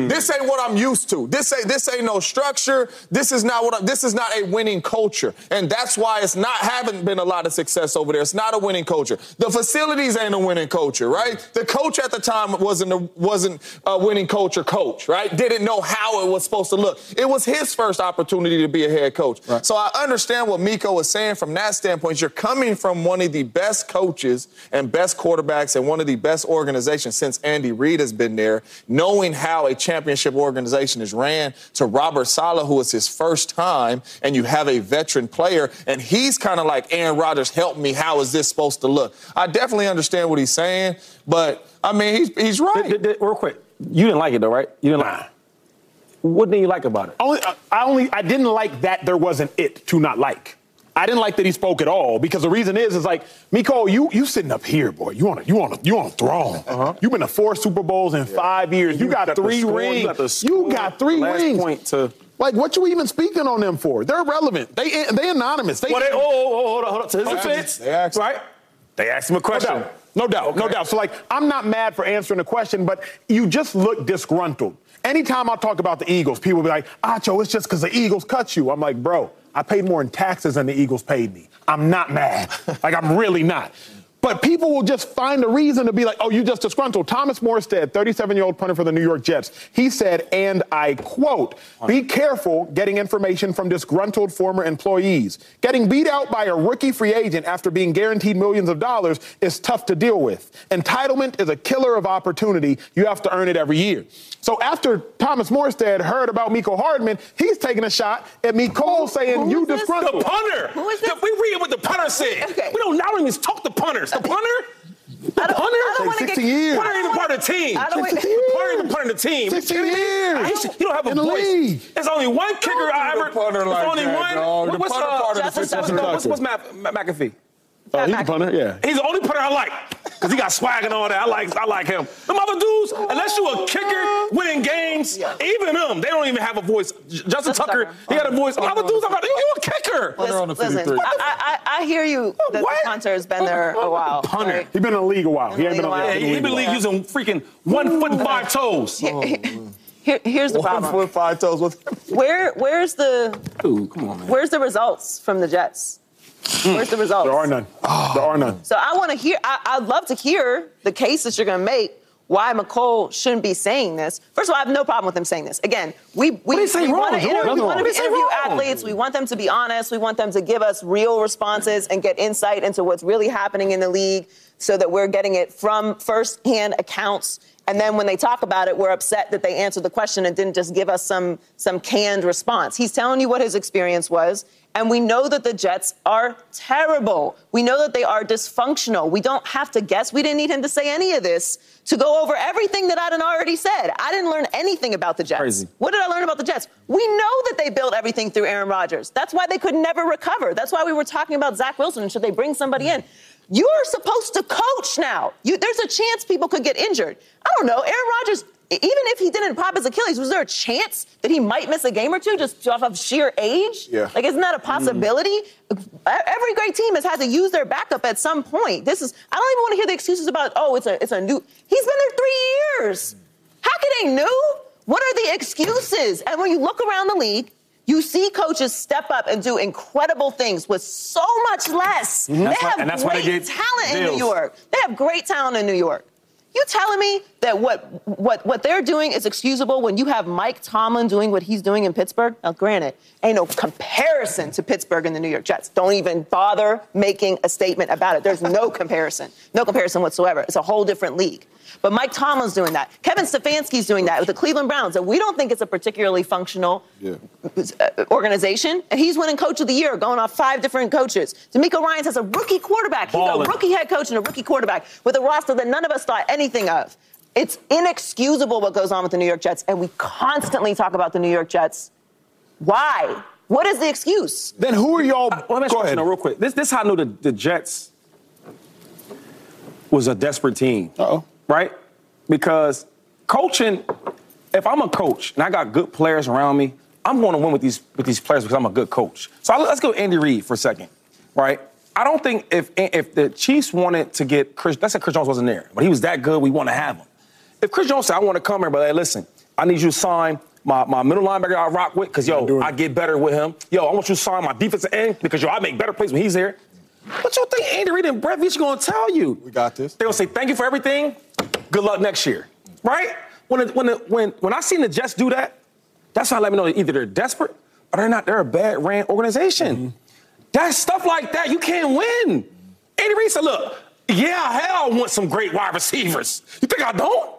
this ain't what I'm used to. This ain't this ain't no structure. This is not what I, this is not a winning culture, and that's why it's not haven't been a lot of success over there. It's not a winning culture. The facilities ain't a winning culture, right? The coach at the time wasn't a, wasn't a winning culture coach, right? Didn't know how it was supposed to look. It was his first opportunity to be a head coach. So I understand what Mecole was saying from that standpoint. You're coming from one of the best coaches and best quarterbacks and one of the best organizations since Andy Reid has been there, knowing how a championship organization is ran to Robert Saleh, who is his first time, and you have a veteran player, and he's kind of like Aaron Rodgers, help me, how is this supposed to look? I definitely understand what he's saying, but I mean, he's, he's right. Did- did- real quick, you didn't like it though, right? You didn't like it. What didn't you like about it? Only, uh, I only I didn't like that there wasn't it to not like. I didn't like that he spoke at all because the reason is is like Mecole, you you sitting up here, boy. You on a you on a you on a throne. Uh-huh. You've been to four Super Bowls in five years. You, got, got three score, you rings. got the You got three last rings. point to- like what you even speaking on them for? They're irrelevant. They they anonymous. They, Well, they, oh, oh, oh, hold on, hold on. To his They defense, asked- they asked- right? They asked him a No question. doubt. No doubt. No doubt. So, like, I'm not mad for answering the question, but you just look disgruntled. Anytime I talk about the Eagles, people be like, Acho, it's just because the Eagles cut you. I'm like, bro, I paid more in taxes than the Eagles paid me. I'm not mad. like, I'm really not. But people will just find a reason to be like, oh, you just disgruntled. Thomas Morstead, 37 year old punter for the New York Jets, he said, and I quote, be careful getting information from disgruntled former employees. Getting beat out by a rookie free agent after being guaranteed millions of dollars is tough to deal with. Entitlement is a killer of opportunity. You have to earn it every year. So after Thomas Morstead heard about Mecole Hardman, he's taking a shot at Mecole saying, who you is this? The disgruntled. punter. Who is The- this? we read what the punter said. Okay. We don't now even talk to punters. The punter? The I don't- punter? I don't wanna get- years. Punter ain't even part of the team. I don't- 60 The punter ain't even part of the team. 60 You years. You, should- you don't have a In the voice. league. There's only one kicker do I the ever. punter There's like only that, one. dog. The what's, punter uh, part of the what's, Justin what's, Tucker. what's, what's Matt, Matt McAfee? Oh, he's a punter, yeah. He's the only punter I like because he got swag and all that. I like, I like him. Them other dudes, unless you a kicker winning games, even them, they don't even have a voice. Justin Justin Tucker, Tucker. he got a oh, voice. Other dudes, I'm like, you you a kicker. Punter on the Listen, I, I, I hear you that What? the punter has been there a while. Punter. right? He's been in the league a while. He ain't been in the Yeah, Yeah, league. he been in the league using freaking one foot and five toes. Here, here's the One problem. foot, five toes with Where, where's the, Dude, come on, man. where's the results from the Jets? Where's the results? There are none. There are none. So I want to hear. I, I'd love to hear the case that you're going to make why Mecole shouldn't be saying this. First of all, I have no problem with him saying this. Again, we we, did he say we want to Jordan? interview, we Nothing want to wrong. What did he say interview athletes. We want them to be honest. We want them to give us real responses and get insight into what's really happening in the league, so that we're getting it from firsthand accounts. And then when they talk about it, we're upset that they answered the question and didn't just give us some some canned response. He's telling you what his experience was. And we know that the Jets are terrible. We know that they are dysfunctional. We don't have to guess. We didn't need him to say any of this to go over everything that I done already said. I didn't learn anything about the Jets. Crazy. What did I learn about the Jets? We know that they built everything through Aaron Rodgers. That's why they could never recover. That's why we were talking about Zach Wilson. and Should they bring somebody in? You're supposed to coach now. You, there's a chance people could get injured. I don't know. Aaron Rodgers, even if he didn't pop his Achilles, was there a chance that he might miss a game or two just off of sheer age? Yeah. Like, isn't that a possibility? Mm-hmm. Every great team has had to use their backup at some point. This is, I don't even want to hear the excuses about, oh, it's a, it's a new, he's been there three years. How can they new? What are the excuses? And when you look around the league, you see coaches step up and do incredible things with so much less. Mm-hmm. They have and that's why they great get talent in. New York. They have great talent in New York. You telling me that what what what they're doing is excusable when you have Mike Tomlin doing what he's doing in Pittsburgh? Now, granted, ain't no comparison to Pittsburgh and the New York Jets. Don't even bother making a statement about it. There's no comparison, no comparison whatsoever. It's a whole different league. But Mike Tomlin's doing that. Kevin Stefanski's doing that with the Cleveland Browns, and we don't think it's a particularly functional Yeah. uh, organization, and he's winning Coach of the Year, going off five different coaches. DeMeco Ryans has a rookie quarterback. He's Ballin'. a rookie head coach and a rookie quarterback with a roster that none of us thought anything of. It's inexcusable what goes on with the New York Jets, and we constantly talk about the New York Jets. Why? What is the excuse? Then who are y'all? Well, let me ask Go you ahead. real quick. This this is how I knew the, the Jets was a desperate team. Uh-oh. Right? Because coaching, if I'm a coach and I got good players around me, I'm going to win with these with these players because I'm a good coach. So I, let's go Andy Reid for a second. Right? I don't think if if the Chiefs wanted to get Chris, let's say Chris Jones wasn't there, but he was that good, we want to have him. If Chris Jones said, I want to come here, but hey, listen, I need you to sign my, my middle linebacker I rock with, because yo, I get better with him. Yo, I want you to sign my defensive end because yo, I make better plays when he's here. What you think Andy Reid and Brett Veach gonna tell you? We got this. They're gonna say thank you for everything. Good luck next year, right? When when when when I seen the Jets do that, that's how I let me know that either they're desperate or they're not. They're a bad ran organization. That stuff like that, you can't win. Andy Reid said, "Look, yeah, hell, I want some great wide receivers. You think I don't?"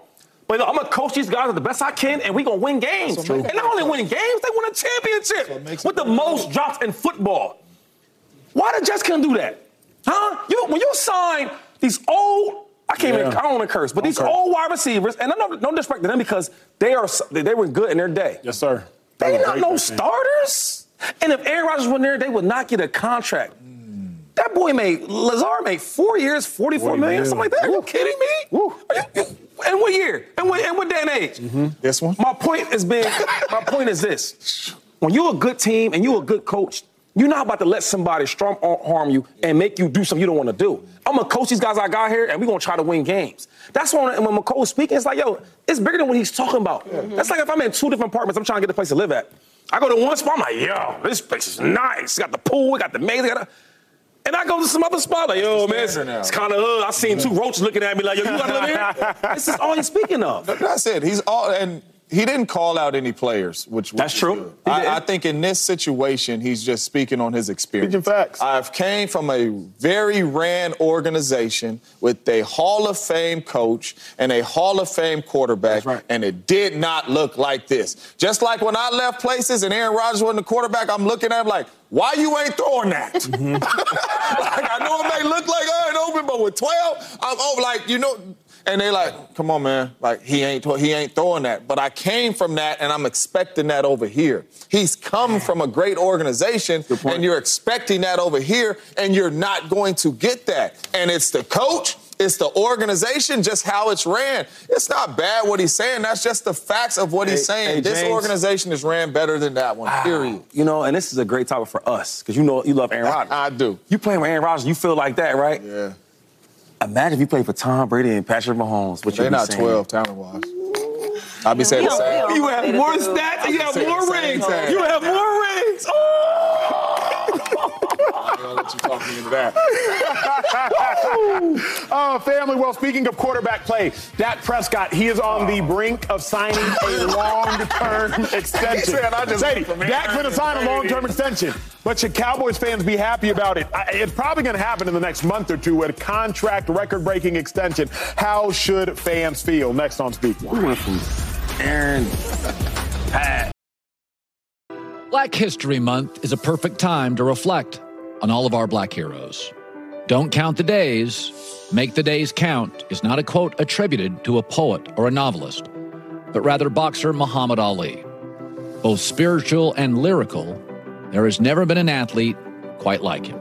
But look, I'm gonna coach these guys the best I can, and we gonna win games. And not only win games, they win a championship with the most drops in football. Why the Jets couldn't do that? Huh? You when you sign these old, I can't even, I don't want to curse, but these old wide receivers, and no, no disrespect to them because they are they, they were good in their day. Yes, sir. They That not no starters. And if Aaron Rodgers wasn't there, they would not get a contract. That boy made Lazard made four years, forty-four 40 million, mil. something like that. Are you kidding me? Woo. Are you, you- and what year? And what, and what day and age? Mm-hmm. This one? My point is being, my point is this: when you're a good team and you're a good coach, you're not about to let somebody strong uh, arm you and make you do something you don't want to do. I'm gonna coach these guys I got here, and we're gonna try to win games. That's why when when Mecole's speaking, it's like, yo, it's bigger than what he's talking about. Mm-hmm. That's like if I'm in two different apartments, I'm trying to get a place to live at. I go to one spot, I'm like, yo, this place is nice. Got the pool, we got the maze, got the. And I go to some other spot, like, yo, man, it's, it's kind of uh, hood. I seen two mm-hmm. roaches looking at me like, yo, you gotta live here? this is all he's speaking of. That's it. He's all and he didn't call out any players, which, which That's is true. good. I, I think in this situation, he's just speaking on his experience. Speaking facts. I've came from a very ran organization with a Hall of Fame coach and a Hall of Fame quarterback, right. and it did not look like this. Just like when I left places and Aaron Rodgers wasn't the quarterback, I'm looking at him like, why you ain't throwing that? Mm-hmm. like I know it may look like I ain't open, but with 12, I'm over. Like you know, and they like, come on, man, like he ain't he ain't throwing that. But I came from that, and I'm expecting that over here. He's come from a great organization, and you're expecting that over here, and you're not going to get that. And it's the coach. It's the organization, just how it's ran. It's not bad what he's saying. That's just the facts of what he's saying. hey, this James. organization is ran better than that one. Period. You know, and this is a great topic for us because you know you love Aaron Rodgers. I do. You playing with Aaron Rodgers, you feel like that, right? Yeah. Imagine if you played for Tom Brady and Patrick Mahomes. What you They're not saying? 12 talent wise. I'll be saying the same. You have more stats you have more rings. You have more rings. Oh! I'll let you talk me into that. Oh, family. Well, speaking of quarterback play, Dak Prescott, he is on the brink of signing a long-term extension. said, "I just Sadie, went from Aaron Dak's going to to sign a long-term extension. But should Cowboys fans be happy about it? I- It's probably going to happen in the next month or two. A contract record-breaking extension. How should fans feel? Next on Speak. We went from Aaron, Pat. Black History Month is a perfect time to reflect on all of our black heroes. Don't count the days, make the days count is not a quote attributed to a poet or a novelist, but rather boxer Muhammad Ali. Both spiritual and lyrical, there has never been an athlete quite like him.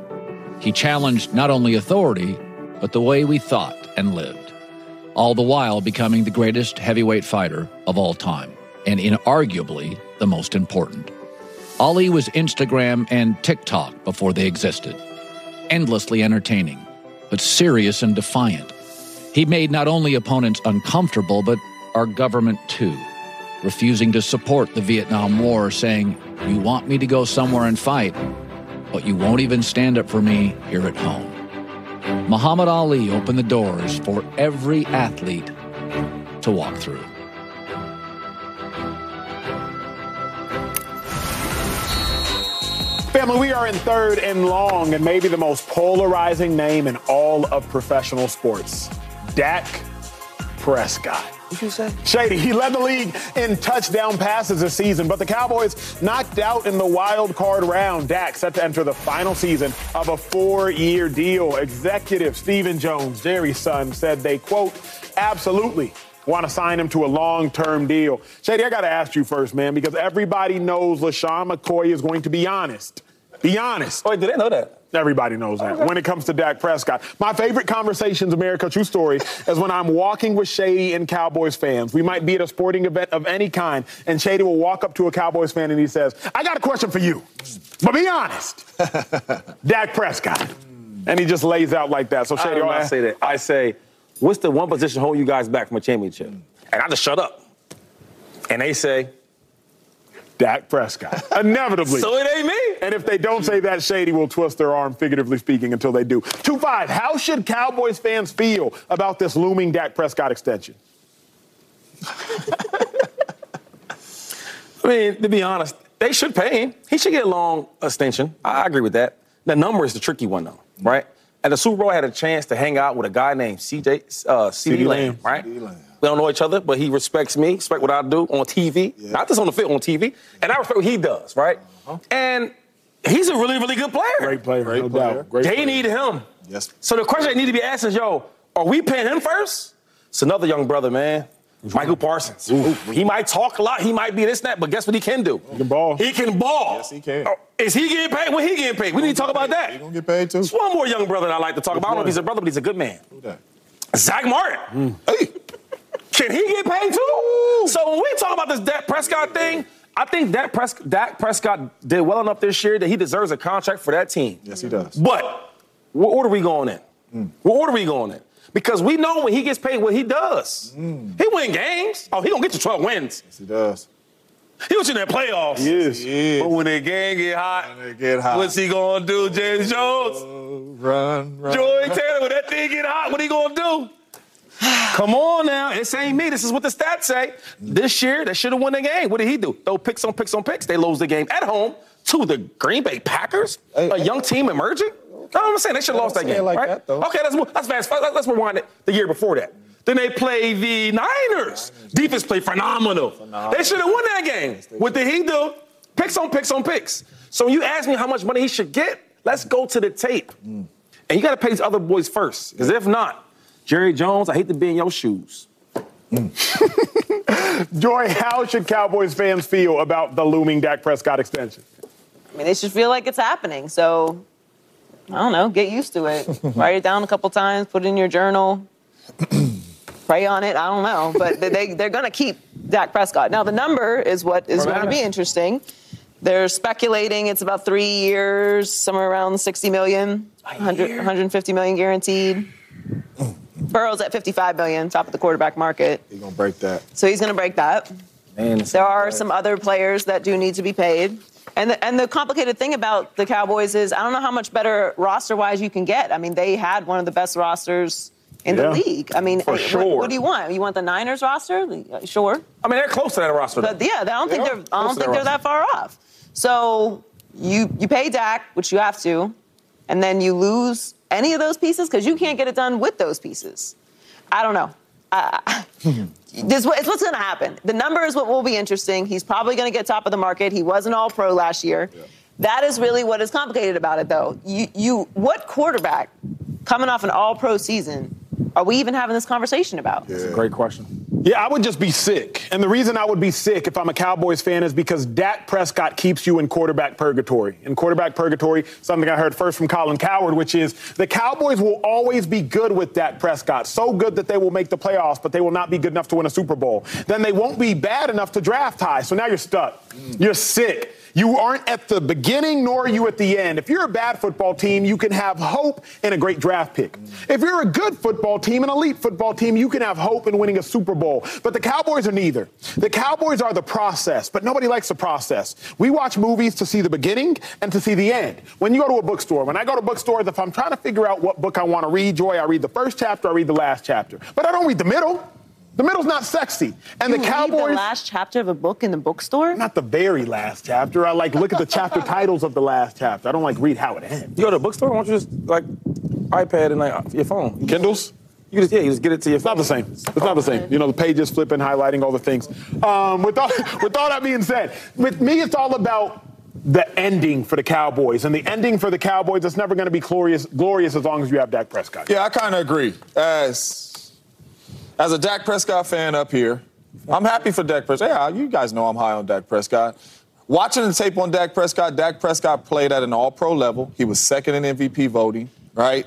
He challenged not only authority, but the way we thought and lived, all the while becoming the greatest heavyweight fighter of all time, and inarguably the most important. Ali was Instagram and TikTok before they existed, endlessly entertaining, but serious and defiant. He made not only opponents uncomfortable, but our government too, refusing to support the Vietnam War, saying, You want me to go somewhere and fight, but you won't even stand up for me here at home. Muhammad Ali opened the doors for every athlete to walk through. Family, we are in third and long, and maybe the most polarizing name in all of professional sports Dak Prescott. What you say? Shady, he led the league in touchdown passes this season, but the Cowboys knocked out in the wild card round. Dak set to enter the final season of a four year deal. Executive Stephen Jones, Jerry's son, said they, quote, absolutely want to sign him to a long term deal. Shady, I got to ask you first, man, because everybody knows LeSean McCoy is going to be honest. Be honest. Wait, did they know that? Everybody knows that. When it comes to Dak Prescott, my favorite conversations, America, true story, is when I'm walking with Shady and Cowboys fans. We might be at a sporting event of any kind, and Shady will walk up to a Cowboys fan and he says, I got a question for you, but be honest. Dak Prescott. And he just lays out like that. So, Shady, don't know, I'll I say that. I say, what's the one position holding you guys back from a championship? And I just shut up. And they say, Dak Prescott. Inevitably. so it ain't me. And if they don't say that, Shady will twist their arm, figuratively speaking, until they do. 2 5. How should Cowboys fans feel about this looming Dak Prescott extension? I mean, to be honest, they should pay him. He should get a long extension. I agree with that. The number is the tricky one, though, right? At the Super Bowl, I had a chance to hang out with a guy named CJ, uh, CeeDee Lamb. right? We don't know each other, but he respects me, respect what I do on TV, not just on the field, on TV, and I respect what he does, right? Uh-huh. And he's a really, really good player. Great player, no player. doubt. Great They player. need him. Yes. So the question they need to be asking is, yo, are we paying him first? It's another young brother, man. Michael Parsons. He might talk a lot. He might be this, that, but guess what he can do? He can ball. He can ball. Yes, he can. Oh, is he getting paid? When he getting paid? We need to talk about that. He gonna get paid too. There's one more young brother that I like to talk about. I don't know if he's a brother, but he's a good man. Who that? Zach Martin. Hmm. Hey, Can he get paid too? So when we talk about this Dak Prescott thing, I think Dak, Pres- Dak Prescott did well enough this year that he deserves a contract for that team. yes, he does. But what order we going in? Hmm. What order we going in? Because we know when he gets paid what he does. Hmm. He win games. Oh, he gonna get you 12 wins. Yes, he does. He was in that playoffs. He is. He is. But when the game get hot, When they get hot. what's he gonna do, James Jones? Run, run. Joy Taylor, when that thing get hot, what he gonna do? Come on now, this ain't me. This is what the stats say. This year, they should have won the game. What did he do? Throw picks on picks on picks. They lose the game at home to the Green Bay Packers, Hey, a hey. young team emerging. No, I'm saying they should have lost that game. like right? that, though. Okay, let's move. Let's fast. Let's, let's rewind it. The year before that. Then they play the Niners. Defense played phenomenal. They should have won that game. What did he do? Picks on picks on picks. So when you ask me how much money he should get, let's go to the tape. And you got to pay these other boys first. Because if not, Jerry Jones, I hate to be in your shoes. Mm. Joy, how should Cowboys fans feel about the looming Dak Prescott extension? I mean, they should feel like it's happening. So, I don't know, get used to it. Write it down a couple times, put it in your journal, pray on it. I don't know. But they- they, they're going to keep Dak Prescott. Now, the number is what is going to be interesting. They're speculating it's about three years, somewhere around 60 million, 100, 150 million guaranteed. Burrow's at 55 million, top of the quarterback market. He's gonna break that. So he's going to break that. Man, There are some other players that do need to be paid. And the, and the complicated thing about the Cowboys is I don't know how much better roster wise you can get. I mean, they had one of the best rosters in Yeah, the league. I mean, for what, sure. what do you want? You want the Niners roster? Sure. I mean, they're close to that roster. But yeah, I don't think They they're I don't think they're that far off. So you you pay Dak, which you have to, and then you lose any of those pieces because you can't get it done with those pieces. I don't know. I- this it's what's going to happen. The number is what will be interesting. He's probably going to get top of the market. He was an All Pro last year. That is really what is complicated about it, though. You, you, what quarterback coming off an All Pro season are we even having this conversation about? That's a great question. Yeah, I would just be sick. And the reason I would be sick if I'm a Cowboys fan is because Dak Prescott keeps you in quarterback purgatory. In quarterback purgatory, something I heard first from Colin Cowherd, which is the Cowboys will always be good with Dak Prescott. So good that they will make the playoffs, but they will not be good enough to win a Super Bowl. Then they won't be bad enough to draft high. So now you're stuck. Mm. You're sick. You aren't at the beginning nor are you at the end. If you're a bad football team, you can have hope in a great draft pick. If you're a good football team, an elite football team, you can have hope in winning a Super Bowl. But the Cowboys are neither. The Cowboys are the process, but nobody likes the process. We watch movies to see the beginning and to see the end. When you go to a bookstore, when I go to bookstores, if I'm trying to figure out what book I want to read, Joy, I read the first chapter, I read the last chapter. But I don't read the middle. The middle's not sexy. And you the Cowboys. read the last chapter of a book in the bookstore? Not the very last chapter. I like look at the chapter titles of the last chapter. I don't like read how it ends. You go to a bookstore, why don't you just like iPad and like your phone? Kindles? You just yeah, you just get it to your It's not the same. It's not the same. You know, the pages flipping, highlighting, all the things. Um, with, all, with all that being said, with me, it's all about the ending for the Cowboys. And the ending for the Cowboys, it's never going to be glorious, glorious as long as you have Dak Prescott. Yeah, I kind of agree. As as a Dak Prescott fan up here, I'm happy for Dak Prescott. Yeah, you guys know I'm high on Dak Prescott. Watching the tape on Dak Prescott, Dak Prescott played at an all-pro level. He was second in MVP voting, right?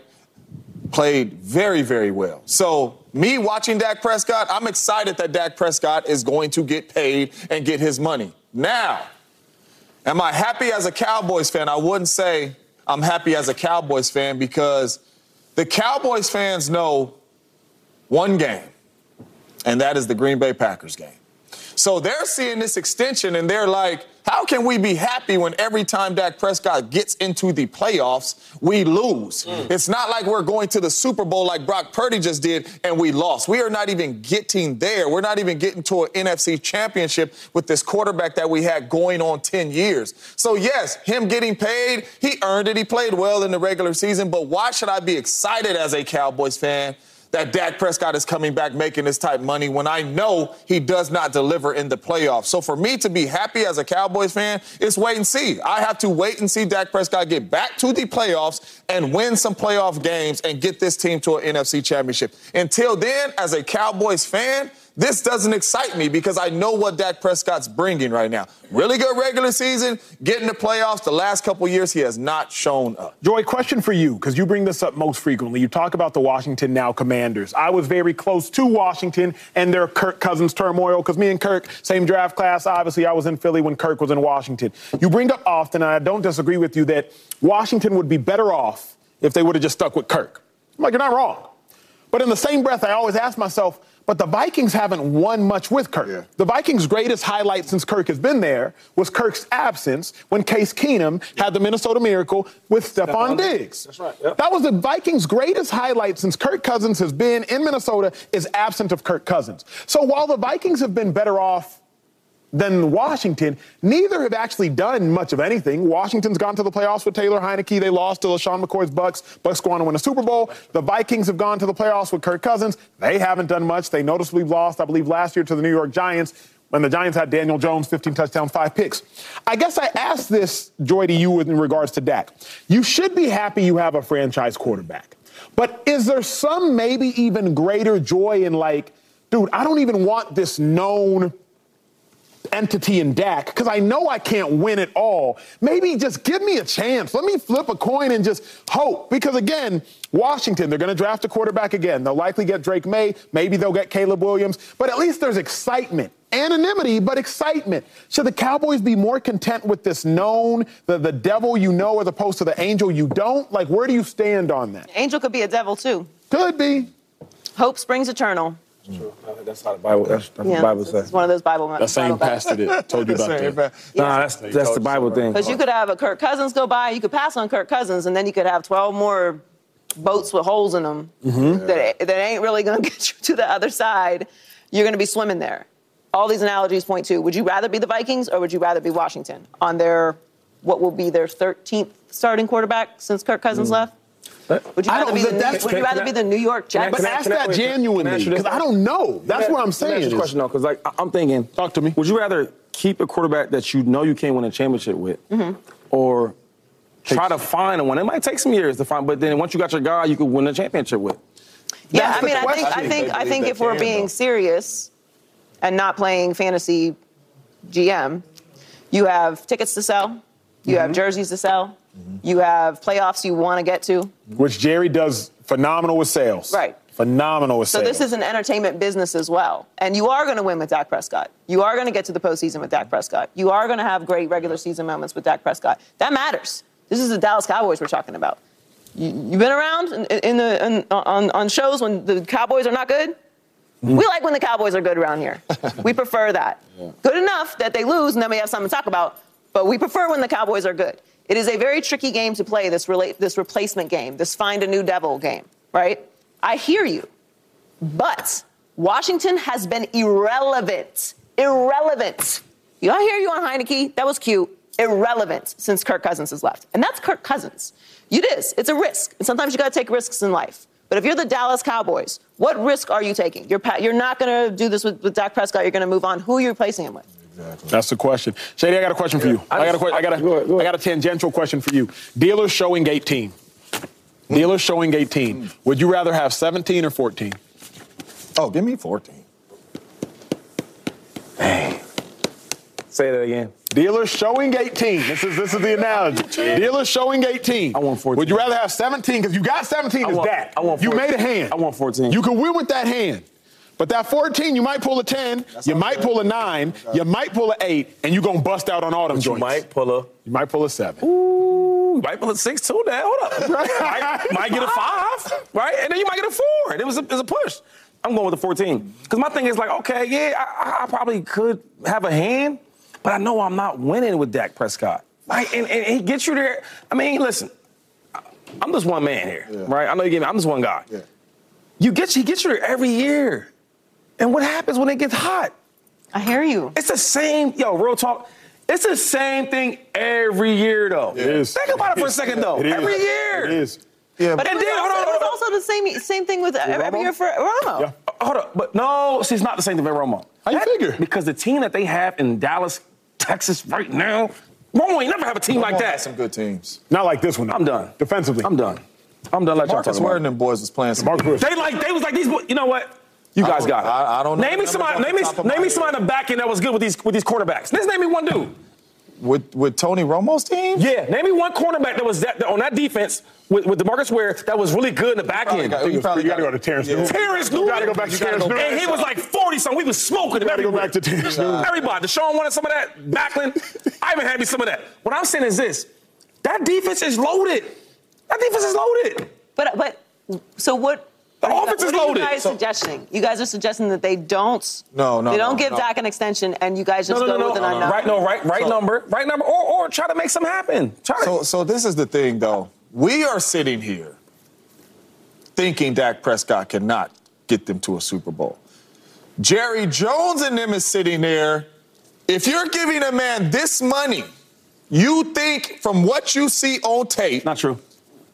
Played very, very well. So me watching Dak Prescott, I'm excited that Dak Prescott is going to get paid and get his money. Now, am I happy as a Cowboys fan? I wouldn't say I'm happy as a Cowboys fan because the Cowboys fans know one game, and that is the Green Bay Packers game. So they're seeing this extension and they're like, how can we be happy when every time Dak Prescott gets into the playoffs, we lose? Mm. It's not like we're going to the Super Bowl like Brock Purdy just did and we lost. We are not even getting there. We're not even getting to an NFC championship with this quarterback that we had going on 10 years. So, yes, him getting paid, he earned it. He played well in the regular season, but why should I be excited as a Cowboys fan? That Dak Prescott is coming back making this type money when I know he does not deliver in the playoffs. So for me to be happy as a Cowboys fan, it's wait and see. I have to wait and see Dak Prescott get back to the playoffs and win some playoff games and get this team to an NFC championship. Until then, as a Cowboys fan, this doesn't excite me because I know what Dak Prescott's bringing right now. Really good regular season, getting the playoffs. The last couple years, he has not shown up. Joy, question for you, because you bring this up most frequently. You talk about the Washington now Commanders. I was very close to Washington and their Kirk Cousins turmoil, because me and Kirk, same draft class. Obviously, I was in Philly when Kirk was in Washington. You bring up often, and I don't disagree with you, that Washington would be better off if they would have just stuck with Kirk. I'm like, you're not wrong. But in the same breath, I always ask myself, but the Vikings haven't won much with Kirk. The Vikings' greatest highlight since Kirk has been there was Kirk's absence when Case Keenum had the Minnesota Miracle with Stefon Diggs. That's right. That was the Vikings' greatest highlight since Kirk Cousins has been in Minnesota is absent of Kirk Cousins. So while the Vikings have been better off than Washington, neither have actually done much of anything. Washington's gone to the playoffs with Taylor Heinicke. They lost to LeSean McCoy's Bucs. Bucs go on to win a Super Bowl. The Vikings have gone to the playoffs with Kirk Cousins. They haven't done much. They noticeably lost, I believe, last year to the New York Giants when the Giants had Daniel Jones, 15 touchdowns, five picks. I guess I asked this, Joy, to you in regards to Dak. You should be happy you have a franchise quarterback. But is there some maybe even greater joy in like, dude, I don't even want this known entity in Dak because I know I can't win it all. Maybe just give me a chance. Let me flip a coin and just hope. Because again, Washington, they're going to draft a quarterback again. They'll likely get Drake Maye. Maybe they'll get Caleb Williams. But at least there's excitement. Anonymity, but excitement. Should the Cowboys be more content with this known, the, the devil you know, as opposed to the angel you don't? Like, where do you stand on that? Angel could be a devil too. Could be. Hope springs eternal. That's how the Bible. That's, that's Yeah, the Bible it's says. one of those Bible. That same pastor that told you about that. Nah, that's that's the Bible thing. Because you could have a Kirk Cousins go by, you could pass on Kirk Cousins, and then you could have 12 more boats with holes in them Mm-hmm. that, that ain't really going to get you to the other side. You're going to be swimming there. All these analogies point to would you rather be the Vikings or would you rather be Washington on their, what will be their 13th starting quarterback since Kirk Cousins left? Would you I rather, don't- be the, New, that's- would you rather I- be the New York Can I- Jets? can I- ask I- that wait, I genuinely, ask you this? 'cause I don't know. That's what I'm let me ask saying you a question though, because like I- I'm thinking. Talk to me. Would you rather keep a quarterback that you know you can't win a championship with, or try to find one? It might take some years to find, but then once you got your guy, you could win a championship with. Yeah, That's I mean, I think, I think, I think if we're being though. serious and not playing fantasy GM, you have tickets to sell, you Mm-hmm. have jerseys to sell, Mm-hmm. you have playoffs you want to get to. Mm-hmm. Which Jerry does phenomenal with sales. Right. Phenomenal with So sales. So this is an entertainment business as well. And you are going to win with Dak Prescott. You are going to get to the postseason with Dak Prescott. You are going to have great regular season moments with Dak Prescott. That matters. This is the Dallas Cowboys we're talking about. You, you've been around in, in the in, on, on shows when the Cowboys are not good. Mm-hmm. We like when the Cowboys are good around here. we prefer that. Good enough that they lose and then we have something to talk about. But we prefer when the Cowboys are good. It is a very tricky game to play. This this replacement game. This find a new devil game. Right? I hear you. But Washington has been irrelevant. Irrelevant. You know, I hear you on Heinicke. That was cute. Irrelevant since Kirk Cousins has left. And that's Kirk Cousins. It is. It's a risk. And sometimes you got to take risks in life. But if you're the Dallas Cowboys, what risk are you taking? You're, you're not going to do this with, with Dak Prescott. You're going to move on. Who are you replacing him with? That's the question. Shady, I got a question for you. I, got a que- I got a, Go ahead, go I got a tangential question for you. Dealers showing 18. Dealers showing 18. Would you rather have 17 or 14? Oh, give me 14. Dang. Say that again. Dealers showing 18. This is this is the analogy. Dealers showing 18. I want 14. Would you rather have 17? Because you got 17 I as want- I want 14. you made a hand. I want 14. You can win with that hand. But that 14, you might pull a 10, you might pull a 9, you might pull a 8, and you're going to bust out on all them You joints. might pull a. You might pull a 7. Ooh, you might pull a six too. Now hold up. might, might get a five, right? And then you might get a four. And it was a, it was a push. I'm going with the 14 because my thing is like, okay, yeah, I, I probably could have a hand, but I know I'm not winning with Dak Prescott. Right? And, and he gets you there. I mean, listen, I'm just one man here, right? I know you get me. I'm just one guy. Yeah. You get he gets you there every year. And what happens when it gets hot? I hear you. It's the same, yo, real talk. It's the same thing every year, though. It is. Think about it for a second, though. It is. Every year. It is. Yeah, But And it was, then- hold also, on, it was hold on. also the same same thing with every Romo? year for Romo. Yeah. Uh, hold up, but no, see, it's not the same thing with Romo. How you That- figure? Because the team that they have in Dallas, Texas right now, Romo ain't never have a team like that. had some good teams. Not like this one. though. I'm done. Defensively. I'm done. I'm done. Let y'all Marcus talk Ware about and them boys was playing some. Marcus Ware. They like they was like these. boys- You know what? You guys don't- got it. I- I don't know Name me somebody. Name me. off the Name me somebody in the back end that was good with these with these quarterbacks. Let's name me one dude. With with Tony Romo's team? Yeah, name me one cornerback that was that, on that defense with, with DeMarcus Ware that was really good in the back end. got- You probably got to go to Terrence Yeah. Newman. Terrence You Newman. got to go back to Terrence Newman. And he was like 40 something. We was smoking him gotta go everywhere. back to Terrence Newman. Everybody. Deshaun wanted some of that. Backlund. I even had me some of that. What I'm saying is this that defense is loaded. That defense is loaded. But but so what? The what are you- offense is what are loaded. You guys So- suggesting? You guys are suggesting that they don't. No, no, They don't no, give no. Dak an extension, and you guys just No, no, go no, with no. an unknown. Right, no, right, right So- number, right number, or, or try to make some happen. Try to. So, so this is the thing, though. We are sitting here thinking Dak Prescott cannot get them to a Super Bowl. Jerry Jones and them is sitting there. If you're giving a man this money, you think from what you see on tape Not true.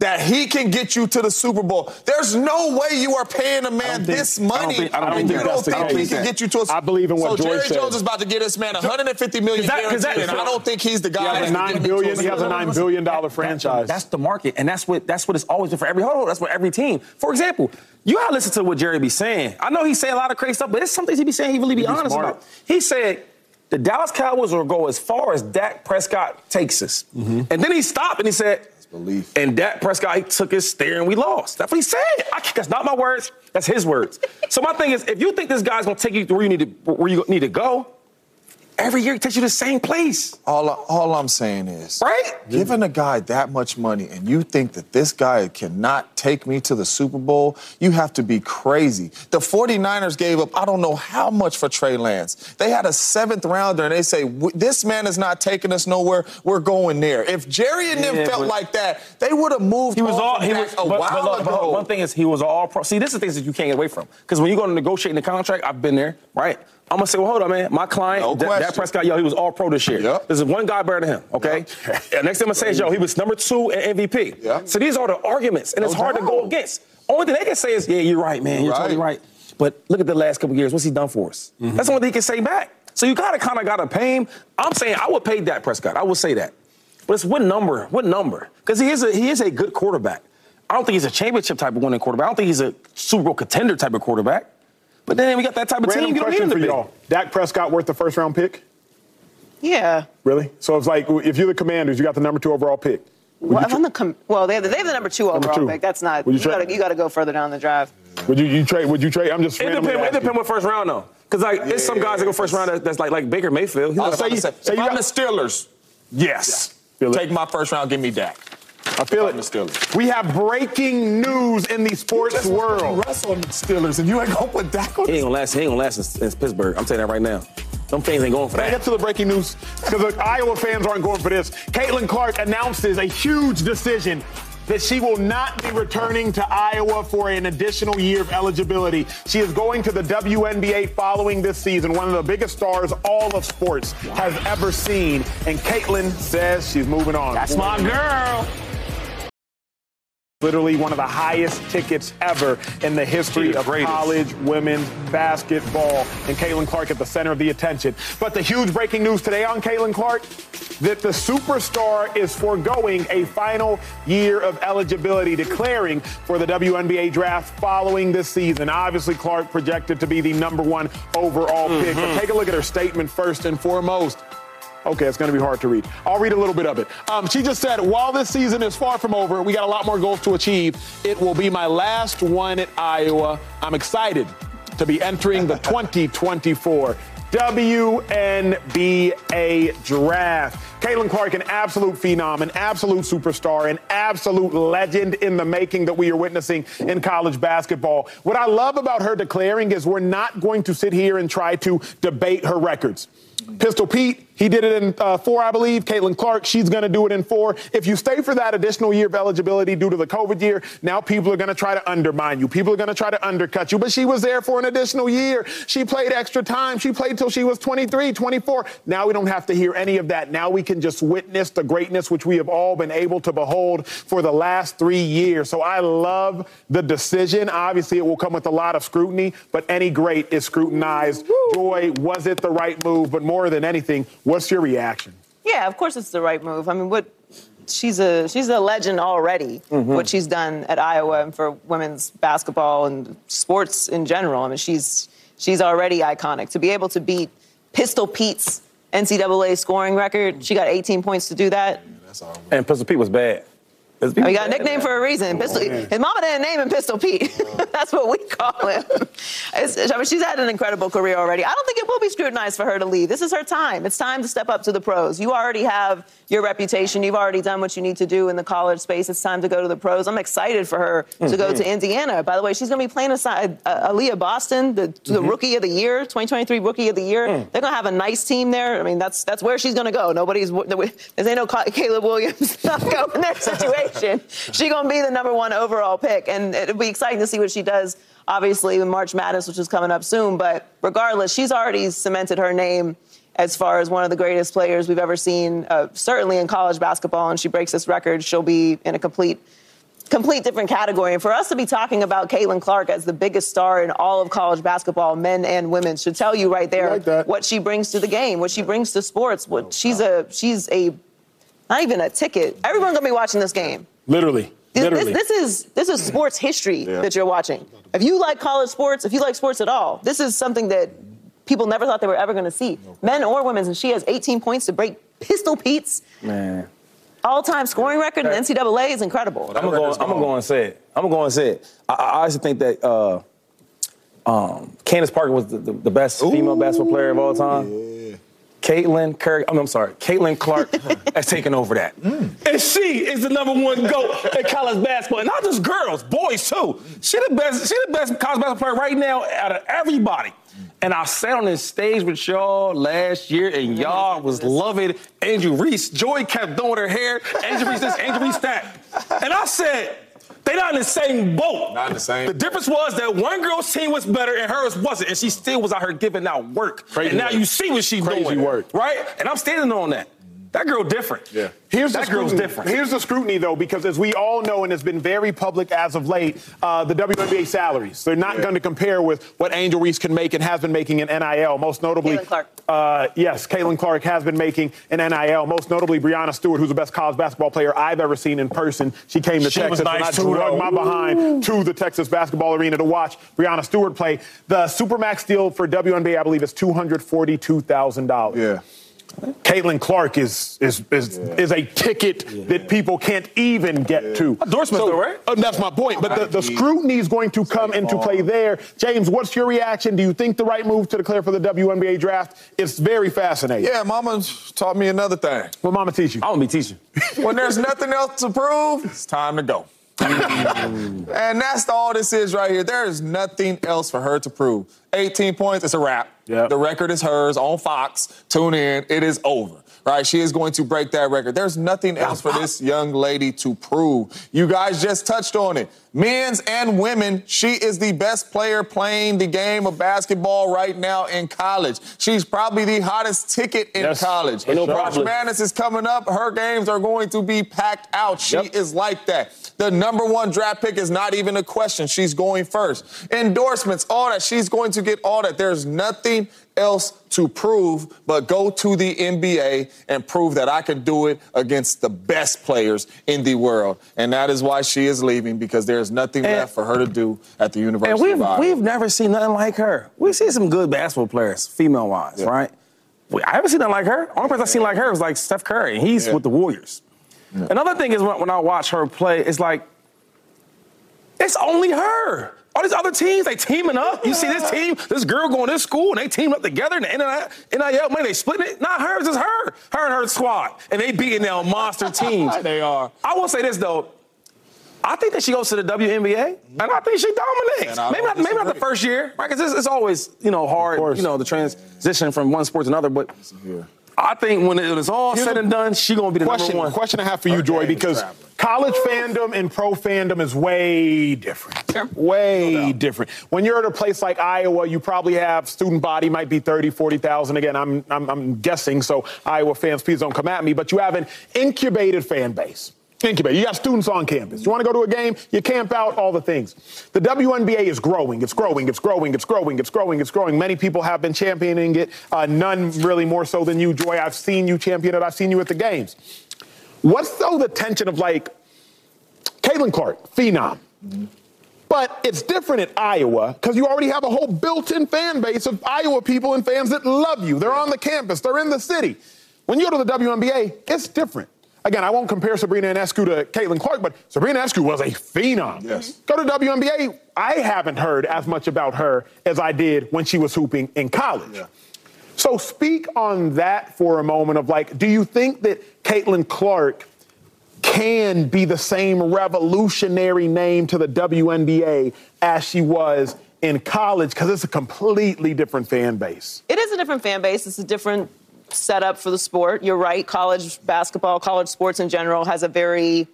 That he can get you to the Super Bowl. There's no way you are paying a man think- this I don't money think- I don't and think you don't think he can get you to a I believe in what So George Jerry said. Jones is about to get this man 150 million Is that- is that- guaranteed, and I don't think he's the guy. He has that's a gonna nine get him to billion. He has a nine billion dollar franchise. That's the market, and that's what that's what it's always been for every hold That's what every team. For example, you gotta listen to what Jerry be saying. I know he say a lot of crazy stuff, but there's some things he be saying he really be, be honest smart. about. He said the Dallas Cowboys will go as far as Dak Prescott takes us, mm-hmm. and then he stopped and he said. Belief. And Dak Prescott, took his stare and we lost. That's what he said. I, that's not my words. That's his words. so my thing is, if you think this guy's gonna take you to where you need to where you need to go, every year he takes you to the same place, All, all I'm saying is, right? giving a guy that much money and you think that this guy cannot take me to the Super Bowl, you have to be crazy. The 49ers gave up, I don't know how much for Trey Lance. They had a seventh rounder and they say, this man is not taking us nowhere. We're going there. If Jerry and them Yeah, felt like that, they would have moved He was all he was, a but, while but look, but ago. one thing is he was all pro. See, this is things that you can't get away from. Because when you go to negotiating the contract, I've been there, right? I'm gonna say, well, hold on, man. My client, No Dak- Prescott, yo, he was all pro this year. Yep. is one guy better than him, okay? and next thing I'm gonna say is, yo, he was number two in MVP. Yep. So these are the arguments, and No it's hard to go against. Only thing they can say is, yeah, you're right, man. You're totally Right. But look at the last couple years. What's he done for us? Mm-hmm. That's the only thing he can say back. So you gotta kind of gotta pay him. I'm saying I would pay Dak Prescott. I would say that. But it's what number? What number? Because he is a he is a good quarterback. I don't think he's a championship type of winning quarterback. I don't think he's a Super Bowl contender type of quarterback. But then we got that type of Random team. You don't need question him to for be. y'all. Dak Prescott worth the first round pick? Yeah. Really? So it's like if you're the Commanders, you got the number two overall pick. Would Well, you, the com- well, they have the, they have the number two Number overall two. pick. That's not. Would you You, trade- gotta, you gotta go further down the drive. would you, you trade? Would you trade? I'm just. It randomly depends. It asking. depends what first round though. Because like, there's some guys that go first round that- that's like like Baker Mayfield. He's I'll not- say, say, say if you I'm got- the Steelers, yes. Feel it. take my first round, give me Dak. I feel I'm the it. Steelers. We have breaking news in the sports world. Russ on the Steelers, and you ain't gonna put Dak on He ain't gonna last. He ain't gonna last in, in Pittsburgh. I'm telling you that right now. Them fans ain't going for Can I that. get to the breaking news? Because the Iowa fans aren't going for this. Caitlin Clark announces a huge decision that she will not be returning to Iowa for an additional year of eligibility. She is going to the WNBA following this season, one of the biggest stars all of sports has ever seen. And Caitlin says she's moving on. That's my girl. Literally one of the highest tickets ever in the history of greatest. college women's basketball. And Caitlin Clark at the center of the attention. But the huge breaking news today on Caitlin Clark that the superstar is foregoing a final year of eligibility, declaring for the WNBA draft following this season. Obviously, Clark projected to be the number one overall pick. But mm-hmm. take a look at her statement first and foremost. Okay, it's going to be hard to read. I'll read a little bit of it. Um, she just said, while this season is far from over, we got a lot more goals to achieve. It will be my last one at Iowa. I'm excited to be entering the 2024 WNBA draft. Caitlin Clark, an absolute phenom, an absolute superstar, an absolute legend in the making that we are witnessing in college basketball. What I love about her declaring is we're not going to sit here and try to debate her records. Pistol Pete, he did it in uh, four, I believe. Caitlin Clark, she's going to do it in four. If you stay for that additional year of eligibility due to the COVID year, now people are going to try to undermine you. People are going to try to undercut you. But she was there for an additional year. She played extra time. She played till she was 23, 24. Now we don't have to hear any of that. Now we can just witness the greatness which we have all been able to behold for the last three years. So I love the decision. Obviously, it will come with a lot of scrutiny, but any great is scrutinized. Joy, was it the right move? But more than anything, what's your reaction? Yeah, of course it's the right move. I mean, what she's a she's a legend already. Mm-hmm. What she's done at Iowa and for women's basketball and sports in general. I mean, she's she's already iconic. To be able to beat Pistol Pete's NCAA scoring record, she got 18 points to do that. And Pistol Pete was bad. Pistol Pete I mean, he got a nickname for a reason. Pistol, his mama didn't name him Pistol Pete. That's what we call him. I mean, she's had an incredible career already. I don't think it will be scrutinized for her to leave. This is her time. It's time to step up to the pros. You already have your reputation. You've already done what you need to do in the college space. It's time to go to the pros. I'm excited for her to go to Indiana. By the way, she's going to be playing aside uh, Aliyah Boston, the, the rookie of the year, 2023 rookie of the year. They're going to have a nice team there. I mean, that's that's where she's going to go. Nobody's there ain't no Caleb Williams not go in their situation. She's going to be the number one overall pick, and it'll be exciting to see what she does. Obviously, with March Madness, which is coming up soon, but regardless, she's already cemented her name as far as one of the greatest players we've ever seen, uh, certainly in college basketball. And she breaks this record, she'll be in a complete complete different category. And for us to be talking about Caitlin Clark as the biggest star in all of college basketball, men and women, should tell you right there like what she brings to the game, what she brings to sports. What she's a she's a not even a ticket. Everyone's gonna be watching this game. Literally. This, this, Literally. this is this is sports history that you're watching. If you like college sports, if you like sports at all, this is something that people never thought they were ever going to see, men or women. And she has 18 points to break Pistol Pete's Man. all-time scoring record in the NCAA is incredible. I'm gonna go. I'm go and say it. I'm gonna go and say it. I, I honestly think that uh, um, Candace Parker was the, the, the best female basketball player of all time. Caitlin mean, I'm sorry. Caitlin Clark has taken over that, mm. and she is the number one goat in college basketball. And not just girls, boys too. She the best. She the best college basketball player right now out of everybody. And I sat on this stage with y'all last year, and y'all was loving Angel Reese. Joy kept doing her hair. Angel Reese this, Angel Reese that. And I said, they not in the same boat. Not in the same The difference was that one girl's team was better and hers wasn't, and she still was out here giving out work. Crazy and now work. you see what she's Crazy doing. work. Right? And I'm standing on that. That girl different. Yeah. Here's that the girl's scrutiny. different. Here's the scrutiny, though, because as we all know, and it's been very public as of late, uh, the WNBA salaries. They're not going to compare with what Angel Reese can make and has been making in NIL. Most notably, Caitlin Clark. Uh, yes, Caitlin Clark has been making in NIL. Most notably, Breanna Stewart, who's the best college basketball player I've ever seen in person. She came to She Texas, nice and I too, drug though. my behind to the Texas basketball arena to watch Breanna Stewart play. The Supermax deal for WNBA, I believe, is two hundred forty-two thousand dollars. Yeah. Caitlin Clark is is is, is a ticket that people can't even get to. Endorsement, though, right? uh, that's my point. But the, the scrutiny is going to come into play there. James, what's your reaction? Do you think the right move to declare for the WNBA draft? It's very fascinating. Yeah, Mama taught me another thing. What Mama teach you? I want to be teaching. When there's nothing else to prove, it's time to go. And that's all this is right here. There is nothing else for her to prove. 18 points, it's a wrap. Yep. The record is hers on Fox. Tune in, it is over. Right? She is going to break that record. There's nothing else for this young lady to prove. You guys just touched on it. Men's and women, she is the best player playing the game of basketball right now in college. She's probably the hottest ticket in Yes. college. No March problem. Madness is coming up. Her games are going to be packed out. She Yep. is like that. The number one draft pick is not even a question. She's going first. Endorsements, all that. She's going to get all that. There's nothing else to prove but go to the NBA and prove that I can do it against the best players in the world. And that is why she is leaving because there's nothing And- left for her to do at the University And we've of Iowa. we've never seen nothing like her. We've seen some good basketball players, female wise, right? I haven't seen nothing like her. Only person I've seen like her is like Steph Curry, and he's Yeah. with the Warriors. Another thing is when, when I watch her play, it's like it's only her. All these other teams, they teaming up. You see this team, this girl going to this school, and they team up together. And the NIL, money, they splitting it. Not hers, it's her. Her and her squad. And they beating their monster teams. They are. I will say this though. I think that she goes to the WNBA, and I think she dominates. Maybe not, maybe not the first year, right? Because it's, it's always, you know, hard, you know, the transition from one sport to another. But I think when it is all Here's said and done, she gonna be the question, number one. question I have for you, Joy, because college fandom and pro fandom is way different. Way different. When you're at a place like Iowa, you probably have student body might be 30, 40,000. Again, I'm, I'm, I'm guessing, so Iowa fans, please don't come at me, but you have an incubated fan base. Incubated. You got students on campus. You want to go to a game, you camp out, all the things. The WNBA is growing. It's growing. It's growing. It's growing. It's growing. It's growing. Many people have been championing it. Uh, none really more so than you, Joy. I've seen you champion it. I've seen you at the games. What's though the tension of like Caitlin Clark, phenom? But it's different at Iowa because you already have a whole built-in fan base of Iowa people and fans that love you. They're on the campus. They're in the city. When you go to the WNBA, it's different. Again, I won't compare Sabrina Ionescu to Caitlin Clark, but Sabrina Ionescu was a phenom. Yes. Go to WNBA. I haven't heard as much about her as I did when she was hooping in college. Yeah. So speak on that for a moment of like, do you think that Caitlin Clark can be the same revolutionary name to the WNBA as she was in college? Because it's a completely different fan base. It is a different fan base. It's a different setup for the sport. You're right. College basketball, college sports in general, has a very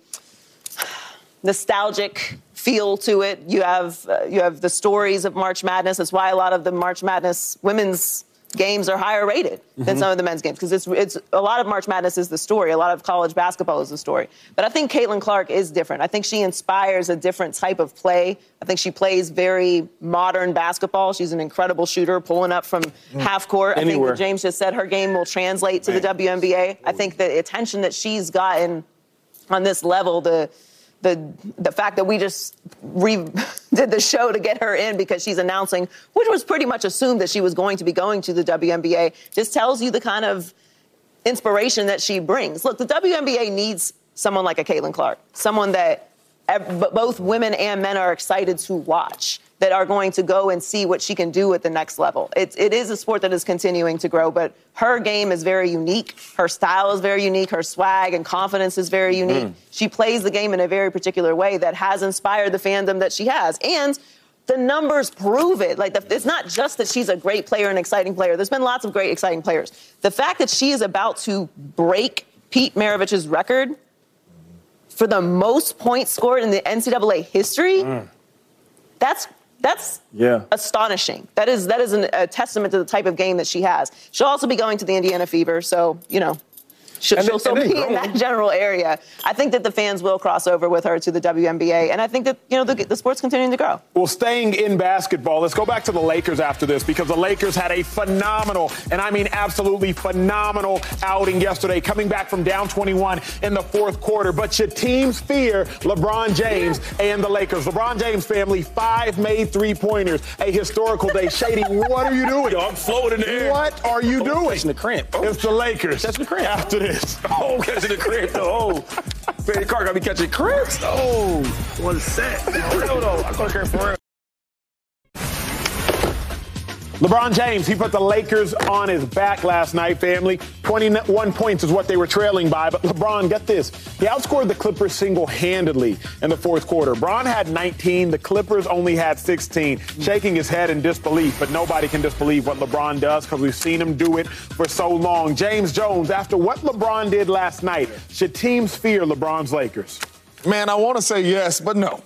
nostalgic feel to it. You have uh, you have the stories of March Madness. That's why a lot of the March Madness women's games are higher rated than mm-hmm. some of the men's games because it's it's a lot of March Madness is the story. A lot of college basketball is the story. But I think Caitlin Clark is different. I think she inspires a different type of play. I think she plays very modern basketball. She's an incredible shooter, pulling up from mm. half court. I think Anywhere. James just said, her game will translate to the WNBA. I think the attention that she's gotten on this level, the the the fact that we just re- did the show to get her in because she's announcing, which was pretty much assumed that she was going to be going to the WNBA, just tells you the kind of inspiration that she brings. Look, the WNBA needs someone like a Caitlin Clark, someone that both women and men are excited to watch, that are going to go and see what she can do at the next level. It, it is a sport that is continuing to grow, but her game is very unique. Her style is very unique. Her swag and confidence is very mm-hmm. unique. She plays the game in a very particular way that has inspired the fandom that she has. And the numbers prove it. Like, the, it's not just that she's a great player and exciting player. There's been lots of great, exciting players. The fact that she is about to break Pete Maravich's record for the most points scored in the NCAA history, mm. that's that's Yeah. astonishing. That is that is an, a testament to the type of game that she has. She'll also be going to the Indiana Fever, so you know. She'll, And she'll still and they be in that general area. I think that the fans will cross over with her to the WNBA, and I think that you know the, the sport's continuing to grow. Well, staying in basketball, let's go back to the Lakers after this because the Lakers had a phenomenal, and I mean absolutely phenomenal outing yesterday, coming back from down 21 in the fourth quarter. But your teams fear LeBron James and the Lakers. LeBron James family, five made three pointers, a historical day. Shady, what are you doing? Yo, I'm floating in the air. What are you Oh, doing? catching the cramp. Oh. It's the Lakers. Catching the cramp. After this. Oh, catching the though. Oh, man, your car got me catching cramps. Oh, one set. For real though, I got cramp for real. LeBron James, he put the Lakers on his back last night, family. 21 points is what they were trailing by. But LeBron, get this. He outscored the Clippers single handedly in the fourth quarter. Bron had 19. The Clippers only had 16. Shaking his head in disbelief, but nobody can disbelieve what LeBron does because we've seen him do it for so long. James Jones, after what LeBron did last night, should teams fear LeBron's Lakers? Man, I want to say yes, but no.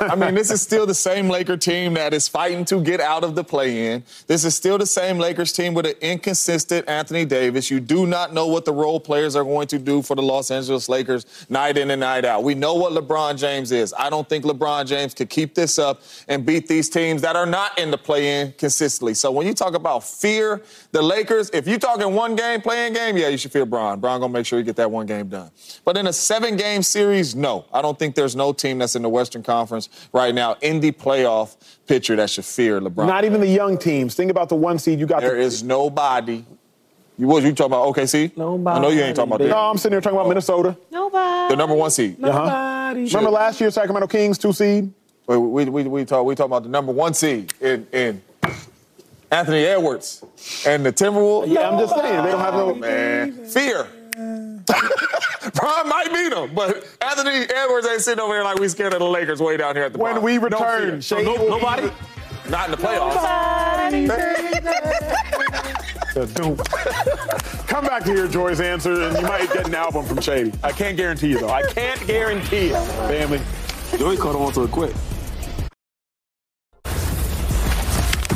I mean, this is still the same Laker team that is fighting to get out of the play-in. This is still the same Lakers team with an inconsistent Anthony Davis. You do not know what the role players are going to do for the Los Angeles Lakers night in and night out. We know what LeBron James is. I don't think LeBron James could keep this up and beat these teams that are not in the play-in consistently. So when you talk about fear, the Lakers, if you're talking one game, playing game, yeah, you should fear Bron. Bron gonna make sure you get that one game done. But in a seven-game series, no. I don't think there's no team that's in the Western Conference right now in the playoff picture that should fear LeBron. Not even the young teams. Think about the one seed you got. There the- is nobody. You was you talking about OKC? Nobody. I know you ain't talking about that. No. I'm sitting here talking about Minnesota. Nobody. The number one seed. Uh-huh. Remember last year, Sacramento Kings, two seed? We, we, we, we talk we talk about the number one seed in, in Anthony Edwards and the Timberwolves. Yeah, I'm just saying they don't have no. man. Fear. Bron might beat them, but Anthony Edwards ain't sitting over here like we scared of the Lakers way down here at the When bottom. we return, fear. Shady No, nobody. Not in the playoffs. Come back to hear Joy's answer, and you might get an album from Shady. I can't guarantee you, though. I can't guarantee it, family. Joey caught him on to it quick.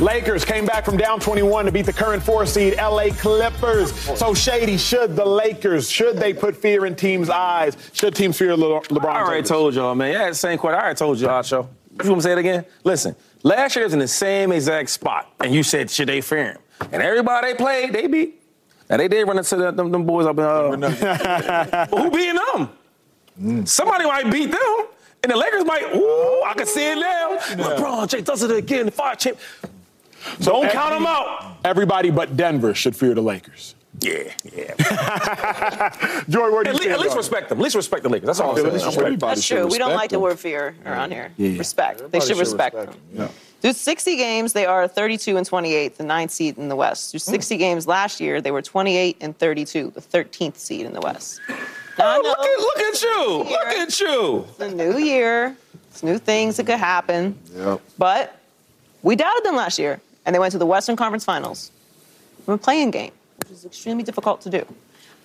Lakers came back from down 21 to beat the current four seed LA Clippers. So Shady, should the Lakers, should they put fear in teams' eyes? Should teams fear Le- LeBron? I already James? told y'all, man. Yeah, same question. I already told y'all, show. You want to say it again? Listen, last year was in the same exact spot, and you said should they fear him? And everybody they played, they beat. Now they did run into the, them, them boys up in. Uh, but who beating them? Somebody might beat them, and the Lakers might. Ooh, I can see it now. LeBron James does it again. Five champ. Don't count them out. Everybody but Denver should fear the Lakers. Yeah, yeah. Joy, where do At, you le- stand at least on it? respect them. At least respect the Lakers. That's all I'm saying. That's should true. We don't respect like the word fear around here. Yeah. Respect. They should should respect, respect them. them, Through 60 games, they are 32 and 28, the ninth seed in the West. Through hmm. 60 games last year, they were 28 and 32, the 13th seed in the West. Now, Oh, know look at look at you. Look at you. it's a new year. It's new things that could happen. Yep. But we doubted them last year, and they went to the Western Conference Finals from a playing game, which is extremely difficult to do.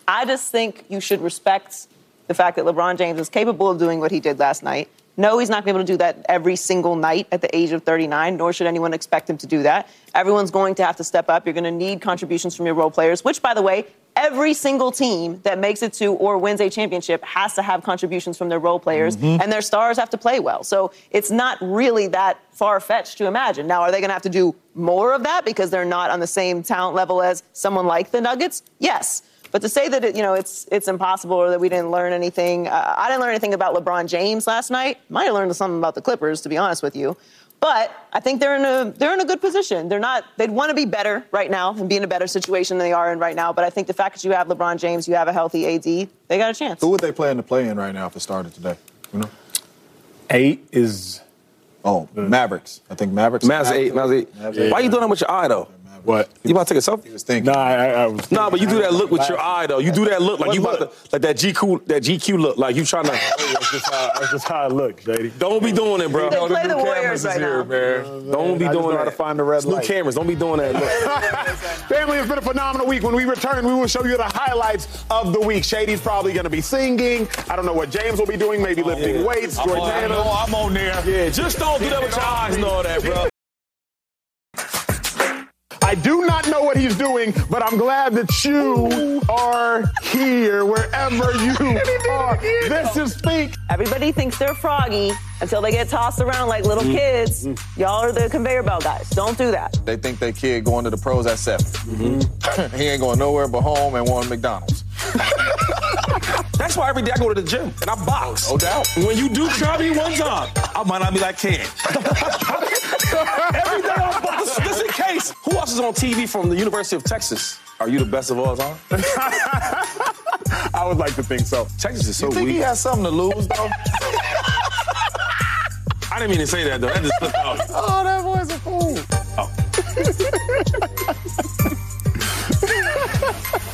I just think you should respect the fact that LeBron James is capable of doing what he did last night. No, he's not going to be able to do that every single night at the age of 39, nor should anyone expect him to do that. Everyone's going to have to step up. You're going to need contributions from your role players, which, by the way, every single team that makes it to or wins a championship has to have contributions from their role players, and their stars have to play well. So it's not really that far fetched to imagine. Now, are they going to have to do more of that because they're not on the same talent level as someone like the Nuggets? Yes. But to say that it, you know it's it's impossible or that we didn't learn anything, uh, I didn't learn anything about LeBron James last night. Might have learned something about the Clippers, to be honest with you. But I think they're in a they're in a good position. They're not they'd want to be better right now and be in a better situation than they are in right now. But I think the fact that you have LeBron James, you have a healthy AD, they got a chance. Who would they play in the play-in right now if it started today? You know? Eight is Oh, Mavericks. I think Mavericks. Mavs eight. Mavs eight. Mavs Why are you doing that with your eye though? What? You about to take a selfie? He was thinking. Nah, I, I, I was. Nah, but you do that look with your eye though. You do that look like you about to like that GQ that GQ look like you trying to. That's just how, that's just how I look, Shady. Don't be doing it, bro. They Oh, play the new Warriors cameras right is here, now. man. Don't be I just doing know how that. to find the red It's new cameras. Don't be doing that. Look. Family, it's been a phenomenal week. When we return, we will show you the highlights of the week. Shady's probably going to be singing. I don't know what James will be doing, maybe lifting weights. I'm on, I Jordana. know I'm on there. Yeah, just don't do that with your eyes and all that, bro. I do not know what he's doing, but I'm glad that you are here wherever you are. This is Speak. Everybody thinks they're froggy until they get tossed around like little mm-hmm. kids. Mm-hmm. Y'all are the conveyor belt guys. Don't do that. They think they kid going to the pros at 7 mm-hmm. he ain't going nowhere but home and one McDonald's. That's why every day I go to the gym and I box. No doubt. When you do try me one time, I might not be like Ken. every day I box. Just in case. Who else is on TV from the University of Texas? Are you the best of all time? I would like to think so. Texas is so weak. You think he has something to lose, though? I didn't mean to say that though. That just slipped out. oh, that boy's a fool. Oh. All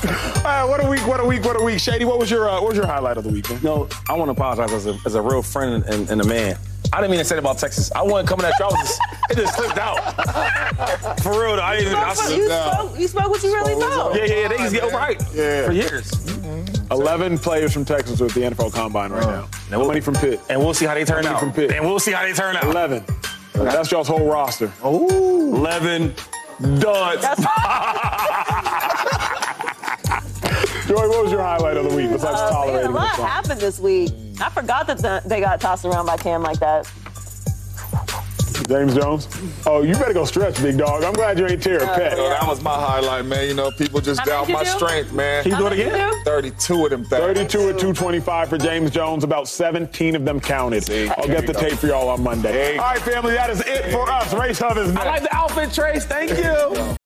right, what a week, what a week, what a week. Shady, what was your uh, what was your highlight of the week? Man? No, I want to apologize as a, as a real friend and, and a man. I didn't mean to say that about Texas. I wasn't coming at you. I was just, it just slipped out. For real, though. I didn't even. I You spoke, you spoke what you really felt. Yeah, yeah, yeah. They just get right Yeah. for years. 11 players from Texas with the NFL Combine right now. No money from Pitt. And we'll see how they turn Money out. from Pitt. And we'll see how they turn out. 11. That's y'all's whole roster. 11 duds. That's Joy, what was your highlight of the week besides uh, man, a tolerating lot the happened this week. I forgot that the, they got tossed around by Cam like that. James Jones? Oh, you better go stretch, big dog. I'm glad you ain't tear a pet. So that was my highlight, man. You know, people just How doubt my do? strength, man. Can you do it again? 32 of them things. 32 at 225 for James Jones. About 17 of them counted. See, I'll get the go. tape for y'all on Monday. There All right, family, that is it for us. Race Hub is next. I like the outfit, Trace. Thank you.